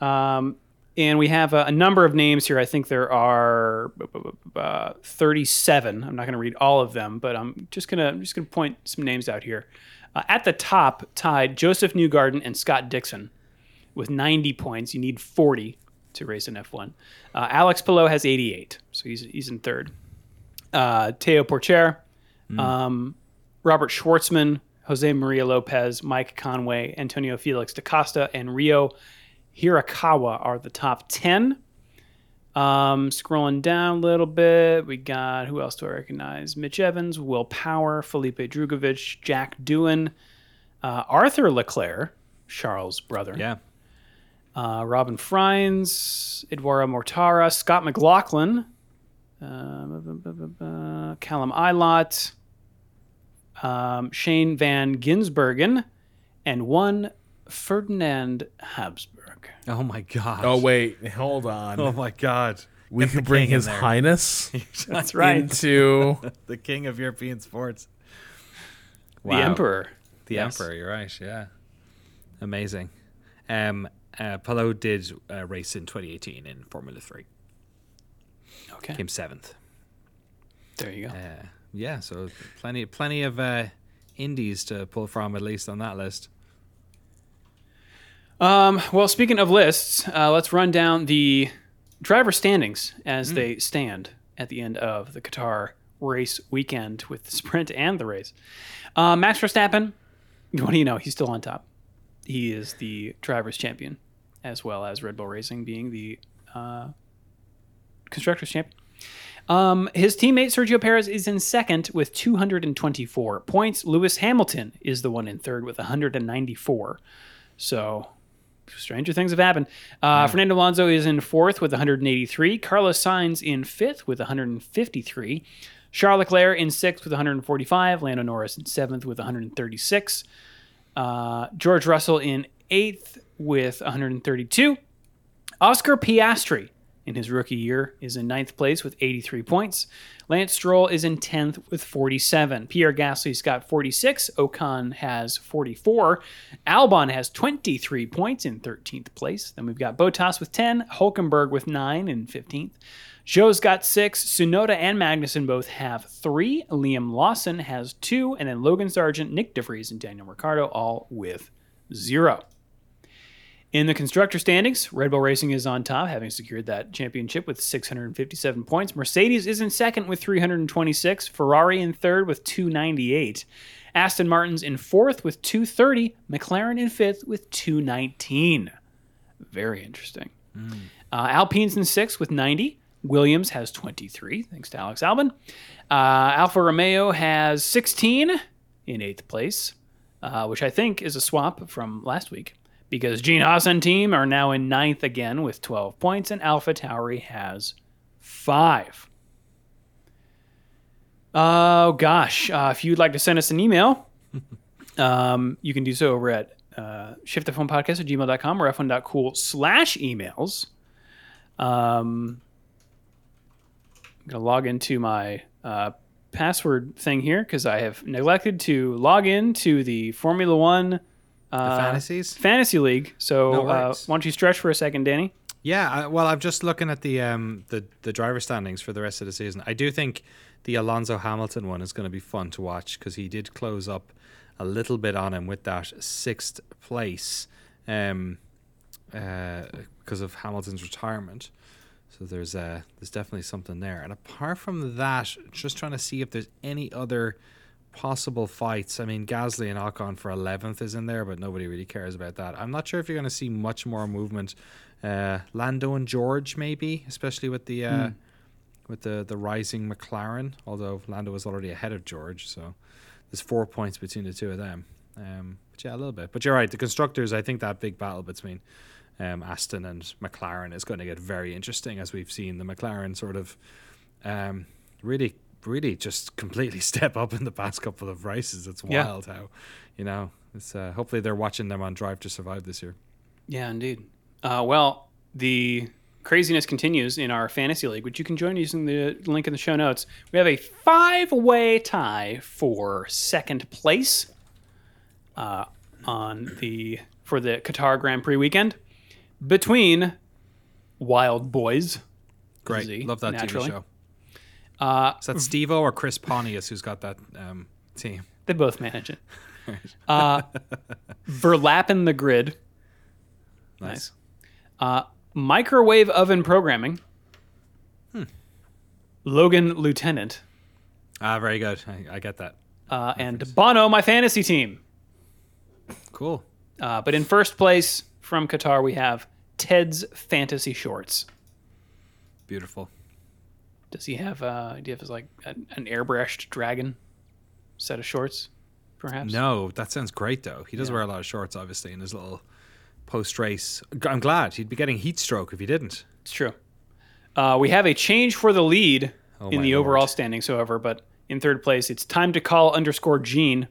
Um, and we have a, a number of names here. I think there are uh, 37. I'm not going to read all of them, but I'm just gonna I'm just gonna point some names out here. Uh, at the top, tied Josef Newgarden and Scott Dixon with 90 points. You need 40 to race an F1. Uh, Alex Palou has 88, so he's he's in third. Uh, Théo Pourchaire, um, Robert Shwartzman, Jose Maria Lopez, Mike Conway, Antonio Felix da Costa, and Ryo Hirakawa are the top 10. Um, scrolling down a little bit, we got who else do I recognize? Mitch Evans, Will Power, Felipe Drugovich, Jack Doohan, uh, Arthur Leclerc, Charles' brother,
Yeah.
uh, Robin Frijns, Eduardo Mortara, Scott McLaughlin, uh, Callum Ilott, um, Shane van Gisbergen, and one Ferdinand Habsburg.
Oh my god.
Oh wait, hold on.
Oh my god.
we
Get
could bring His. Highness
That's right.
into.
the king of European sports.
The Emperor.
The
Yes.
Emperor, you're right, yeah. Amazing. Um uh, Palou did uh, race in 2018 in Formula 3.
Okay.
Came 7th.
There you go.
Uh, yeah, so plenty plenty of uh, indies to pull from at least on that list.
Um, well, speaking of lists, uh, let's run down the driver standings as they stand at the end of the Qatar race weekend with the sprint and the race. Uh, Max Verstappen, what do you know? He's still on top. He is the driver's champion, as well as Red Bull Racing being the uh, constructors champion. Um, his teammate Sergio Perez is in second with 224 points. Lewis Hamilton is the one in third with 194. So stranger things have happened. Uh, Fernando Alonso is in fourth with 183. Carlos Sainz in fifth with 153. Charles Leclerc in sixth with 145. Lando Norris in seventh with 136. Uh, George Russell in eighth with 132. Oscar Piastri in his rookie year is in ninth place with 83 points. Lance Stroll is in 10th with 47. Pierre Gasly's got 46. Ocon has 44. Albon has 23 points in 13th place. Then we've got Bottas with 10. Hulkenberg with 9 in 15th. Zhou's got 6. Tsunoda and Magnussen both have 3. Liam Lawson has 2. And then Logan Sargeant, Nick DeVries, and Daniel Ricciardo all with 0. In the constructor standings, Red Bull Racing is on top, having secured that championship with 657 points. Mercedes is in second with 326. Ferrari in third with 298. Aston Martin's in fourth with 230. McLaren in fifth with 219. Very interesting. Uh, Alpine's in sixth with 90. Williams has 23, thanks to Alex Albon. Uh, Alfa Romeo has 16 in eighth place, uh, which I think is a swap from last week because Gene and team are now in ninth again with 12 points, and Alpha Tauri has five. Oh, gosh. Uh, if you'd like to send us an email, um, you can do so over at uh, shiftf1podcast at gmail.com or f1.cool slash emails. Um, I'm going to log into my uh, password thing here because I have neglected to log in to the Formula One
The
uh,
fantasies?
Fantasy League. So
No
uh, why don't you stretch for a second, Danny?
Yeah, I, well, I'm just looking at the um the the driver standings for the rest of the season. I do think the Alonso Hamilton one is going to be fun to watch because he did close up a little bit on him with that sixth place, um, because of Hamilton's retirement. So there's uh there's definitely something there. And apart from that, just trying to see if there's any other possible fights. I mean, Gasly and Ocon for 11th is in there, but nobody really cares about that. I'm not sure if you're going to see much more movement. Uh, Lando and George, maybe, especially with the uh, with the the rising McLaren. Although Lando was already ahead of George, so there's four points between the two of them. Um, but yeah, a little bit. But you're right. The constructors, I think that big battle between um, Aston and McLaren is going to get very interesting, as we've seen the McLaren sort of um, really, really just completely step up in the past couple of races. It's
Yeah.
wild how, you know, it's uh, hopefully they're watching them on Drive to Survive this year.
Yeah, indeed. Uh, well, the craziness continues in our fantasy league, which you can join using the link in the show notes. We have a five-way tie for second place uh, on the for the Qatar Grand Prix weekend between Wild Boys.
Great,
Z,
love that
naturally.
TV show.
Uh,
Is that Steve-O or Chris Pontius who's got that um, team?
they both manage it. Uh, Verlapping the grid.
Nice.
Uh, microwave oven programming. Logan Lieutenant.
Ah, very good. I, I get that.
Uh, and Bono, my fantasy team.
Cool.
Uh, but in first place from Qatar, we have Ted's Fantasy Shorts.
Beautiful.
Does he have, uh, do you have like an, an airbrushed dragon set of shorts, perhaps?
No, that sounds great though. He does wear a lot of shorts, obviously, in his little post race. I'm glad he'd be getting heat stroke if he didn't.
It's true. Uh, we have a change for the lead
Oh,
in the
lord.
overall standings, however, but in third place, it's time to call underscore Gene.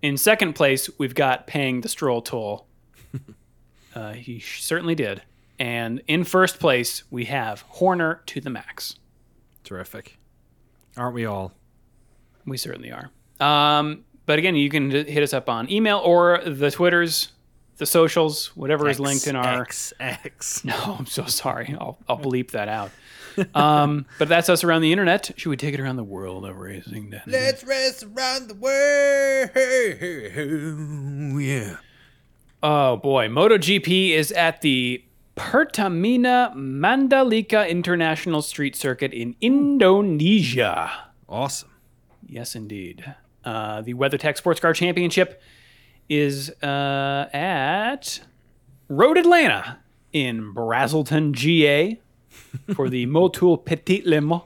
In second place, we've got paying the stroll toll. uh, he sh- certainly did. And in first place, we have Horner to the max.
Terrific. Aren't we all?
We certainly are. Um, but again, you can hit us up on email or the Twitters, the socials, whatever is linked in our.
X, X.
No, I'm so sorry. I'll, I'll bleep that out. Um, but that's us around the internet. Should we take it around the world of racing then?
Let's race around the world. Yeah.
Oh boy, MotoGP is at the Pertamina Mandalika International Street Circuit in Indonesia.
Awesome.
Yes, indeed. Uh, the WeatherTech Sports Car Championship is uh, at Road Atlanta in Braselton, GA, for the Motul Petit Le Mans.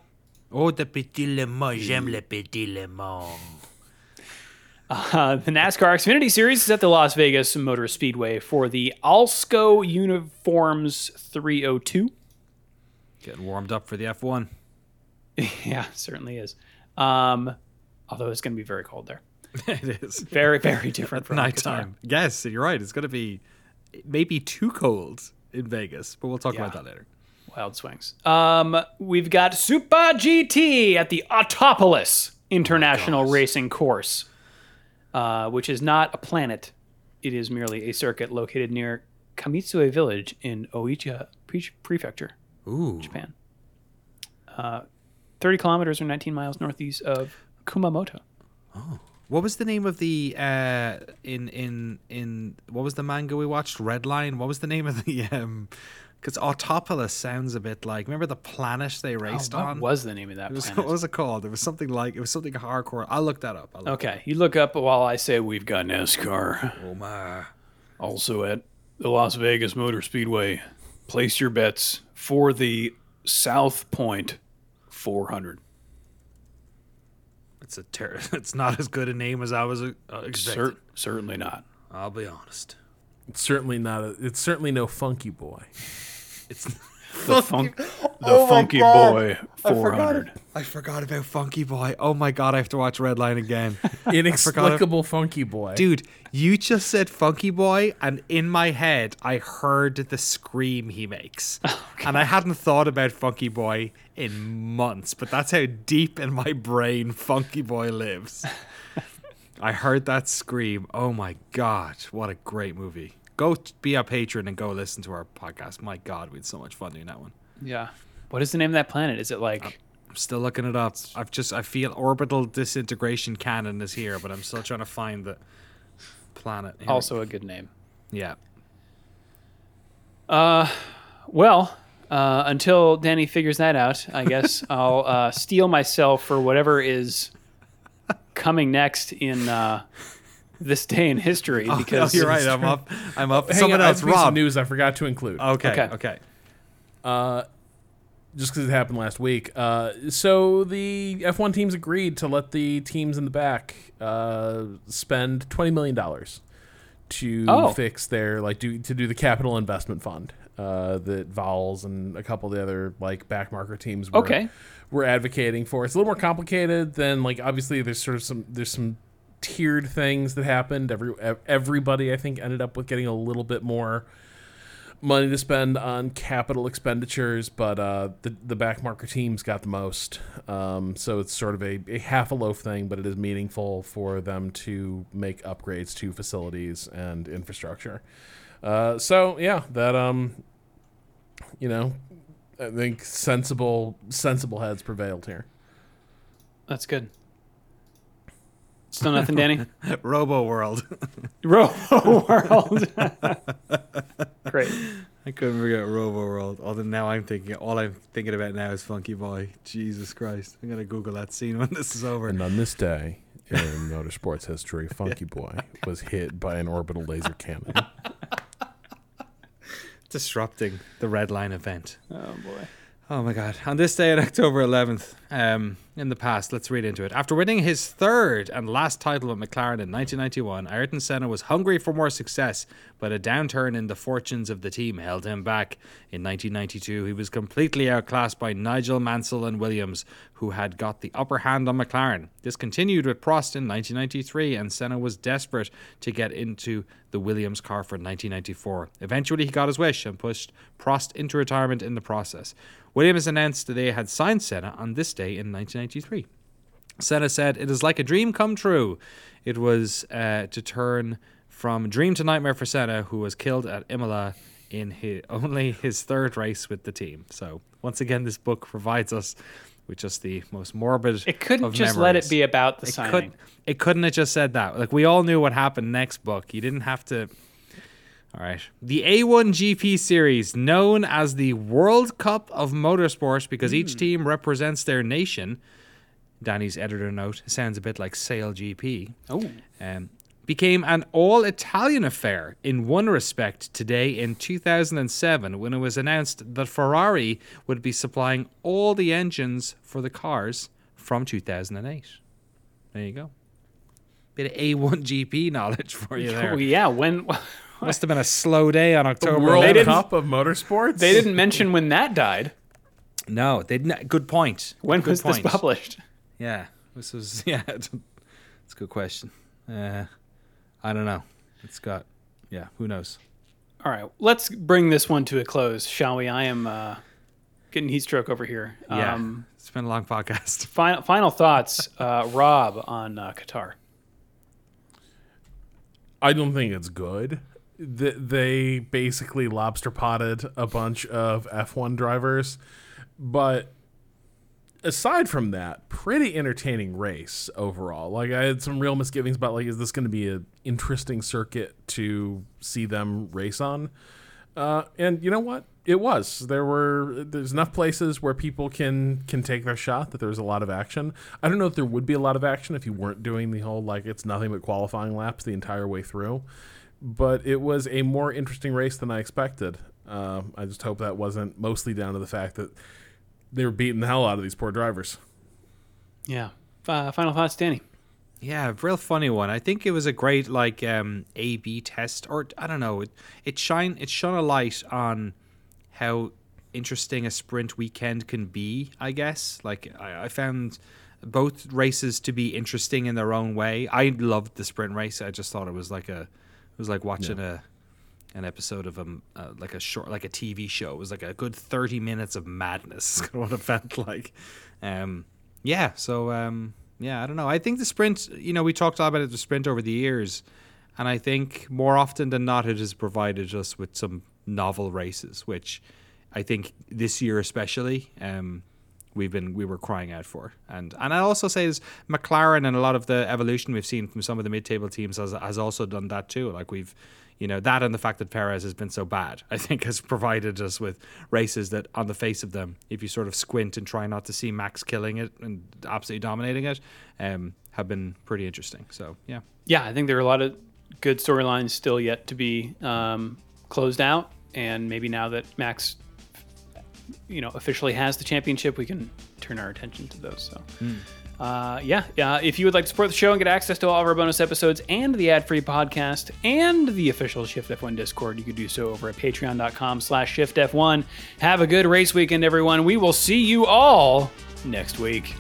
Oh, the petit le mans. J'aime le petit le mans.
Uh, the NASCAR Xfinity Series is at the Las Vegas Motor Speedway for the Alsco Uniforms 302.
Getting warmed up for the F1.
yeah, certainly is. Um, although it's going to be very cold there.
it is.
Very, very different from
Nighttime. Yes, you're right. It's going to be maybe too cold in Vegas, but we'll talk about that later.
Wild swings. Um, we've got Super GT at the Autopolis International Racing Course, uh, which is not a planet. It is merely a circuit located near Kamitsue Village in Oita Pre- Prefecture,
Ooh.
Japan. Uh, 30 kilometers or 19 miles northeast of Kumamoto.
What was the name of the uh in in in what was the manga we watched? Redline. What was the name of the um because Autopolis sounds a bit like remember the planet they raced
Oh, what
on?
was the name of that
It was,
planet?
what was it called? It was something like it was something hardcore. I'll look that up. I'll look
Okay, you look up while I say we've got NASCAR.
Oh my.
Also at the Las Vegas Motor Speedway. Place your bets for the South Point 400.
It's a ter- it's not as good a name as I was uh, expecting.
Cer- certainly not.
I'll be honest.
It's certainly not. A, it's certainly no funky boy.
It's
The, funk, the oh Funky Boy 400.
I forgot about Funky Boy. Oh my god, I have to watch Redline again.
Inexplicable funky boy.
Dude, you just said Funky Boy, and in my head, I heard the scream he makes. And I hadn't thought about Funky Boy in months, but that's how deep in my brain Funky Boy lives. I heard that scream. Oh my god, what a great movie. Go be a patron and go listen to our podcast. My god, we had so much fun doing that one.
Yeah. What is the name of that planet? Is it like.
I'm still looking it up. I've just I feel orbital disintegration cannon is here, but I'm still trying to find the planet. Here
Also a good name.
Yeah.
Uh, Well, uh, until Danny figures that out, I guess I'll uh, steel myself for whatever is coming next in uh, this day in history. Because
oh, you're right. I'm up. I'm up. Someone
on,
else, Rob.
news I forgot to include.
Okay.
Okay.
Okay.
just because it happened last week. Uh, so the F1 teams agreed to let the teams in the back uh, spend twenty million dollars to
Oh.
fix their like do to do the capital investment fund uh, that Vowles and a couple of the other like backmarker teams were,
Okay.
were advocating for. It's a little more complicated than like obviously there's sort of some there's some tiered things that happened. Every everybody I think ended up with getting a little bit more money to spend on capital expenditures, but uh, the the backmarker teams got the most. Um, so it's sort of a, a half a loaf thing, but it is meaningful for them to make upgrades to facilities and infrastructure. Uh, so yeah, that um, you know, I think sensible sensible heads prevailed here.
That's good. Still nothing, Danny?
Robo World.
Robo World. Great.
I couldn't forget Robo World. Although now I'm thinking, all I'm thinking about now is Funky Boy. Jesus Christ! I'm gonna Google that scene when this is over.
And on this day in motorsports history, Funky Boy was hit by an orbital laser cannon.
Disrupting the Redline event.
Oh, boy.
Oh my god. On this day on October 11th, um, in the past. Let's read into it. After winning his third and last title with McLaren in 1991, Ayrton Senna was hungry for more success, but a downturn in the fortunes of the team held him back. In 1992, he was completely outclassed by Nigel Mansell and Williams, who had got the upper hand on McLaren. This continued with Prost in 1993, and Senna was desperate to get into the Williams car for 1994. Eventually, he got his wish and pushed Prost into retirement in the process. Williams announced that they had signed Senna on this day in 1993. Senna said, It is like a dream come true. It was uh, to turn from dream to nightmare for Senna, who was killed at Imola in his, only his third race with the team. So, once again, this book provides us with just the most morbid.
It couldn't just let it be about the
It,
signing.
could, it couldn't have just said that. Like, we all knew what happened next book. You didn't have to. All right. The A1 GP series, known as the World Cup of Motorsports because
Hmm.
each team represents their nation. Danny's editor note sounds a bit like SailGP.
Oh,
Um, became an all Italian affair in one respect today in 2007 when it was announced that Ferrari would be supplying all the engines for the cars from 2008. There you go. Bit of A1 GP knowledge for you there.
oh yeah. When
Must have been a slow day on October.
The World
11th.
Cup of Motorsports.
they didn't mention when that died.
No, they didn't. Good point.
When
Good
was
point.
this published?
Yeah, this was yeah. It's a good question. Uh, I don't know. It's got yeah. Who knows?
All right, let's bring this one to a close, shall we? I am uh, getting heat stroke over here.
Yeah,
Um,
it's been a long podcast.
final final thoughts, uh, Rob, on uh, Qatar.
I don't think it's good. Th- They basically lobster potted a bunch of F1 drivers, but aside from that, pretty entertaining race overall. Like I had some real misgivings about like, is this going to be an interesting circuit to see them race on? Uh, and you know what? It was. There were there's enough places where people can can take their shot that there was a lot of action. I don't know if there would be a lot of action if you weren't doing the whole like it's nothing but qualifying laps the entire way through. But it was a more interesting race than I expected. Um, I just hope that wasn't mostly down to the fact that they were beating the hell out of these poor drivers.
Yeah. Uh, final thoughts, Danny.
Yeah, real funny one. I think it was a great like um A B test or I don't know. It it shine it shone a light on how interesting a sprint weekend can be, I guess. Like I, I found both races to be interesting in their own way. I loved the sprint race. I just thought it was like a it was like watching a an episode of a uh, like a short like a TV show. It was like a good 30 minutes of madness. what it felt like. Um yeah, so um yeah, I don't know. I think the sprint, you know, we talked a lot about it, the sprint over the years, and I think more often than not, it has provided us with some novel races, which I think this year especially, um, we've been we were crying out for. And and I also say is McLaren and a lot of the evolution we've seen from some of the mid-table teams has has also done that too. Like we've you know that and the fact that Perez has been so bad, I think, has provided us with races that, on the face of them, if you sort of squint and try not to see Max killing it and absolutely dominating it, um, have been pretty interesting. So yeah,
Yeah, I think there are a lot of good storylines still yet to be um, closed out, and maybe now that Max, you know, officially has the championship, we can turn our attention to those. So, uh, yeah, yeah. If you would like to support the show and get access to all of our bonus episodes and the ad-free podcast and the official Shift F1 Discord, you could do so over at Patreon.com/slash Shift F1. Have a good race weekend, everyone. We will see you all next week.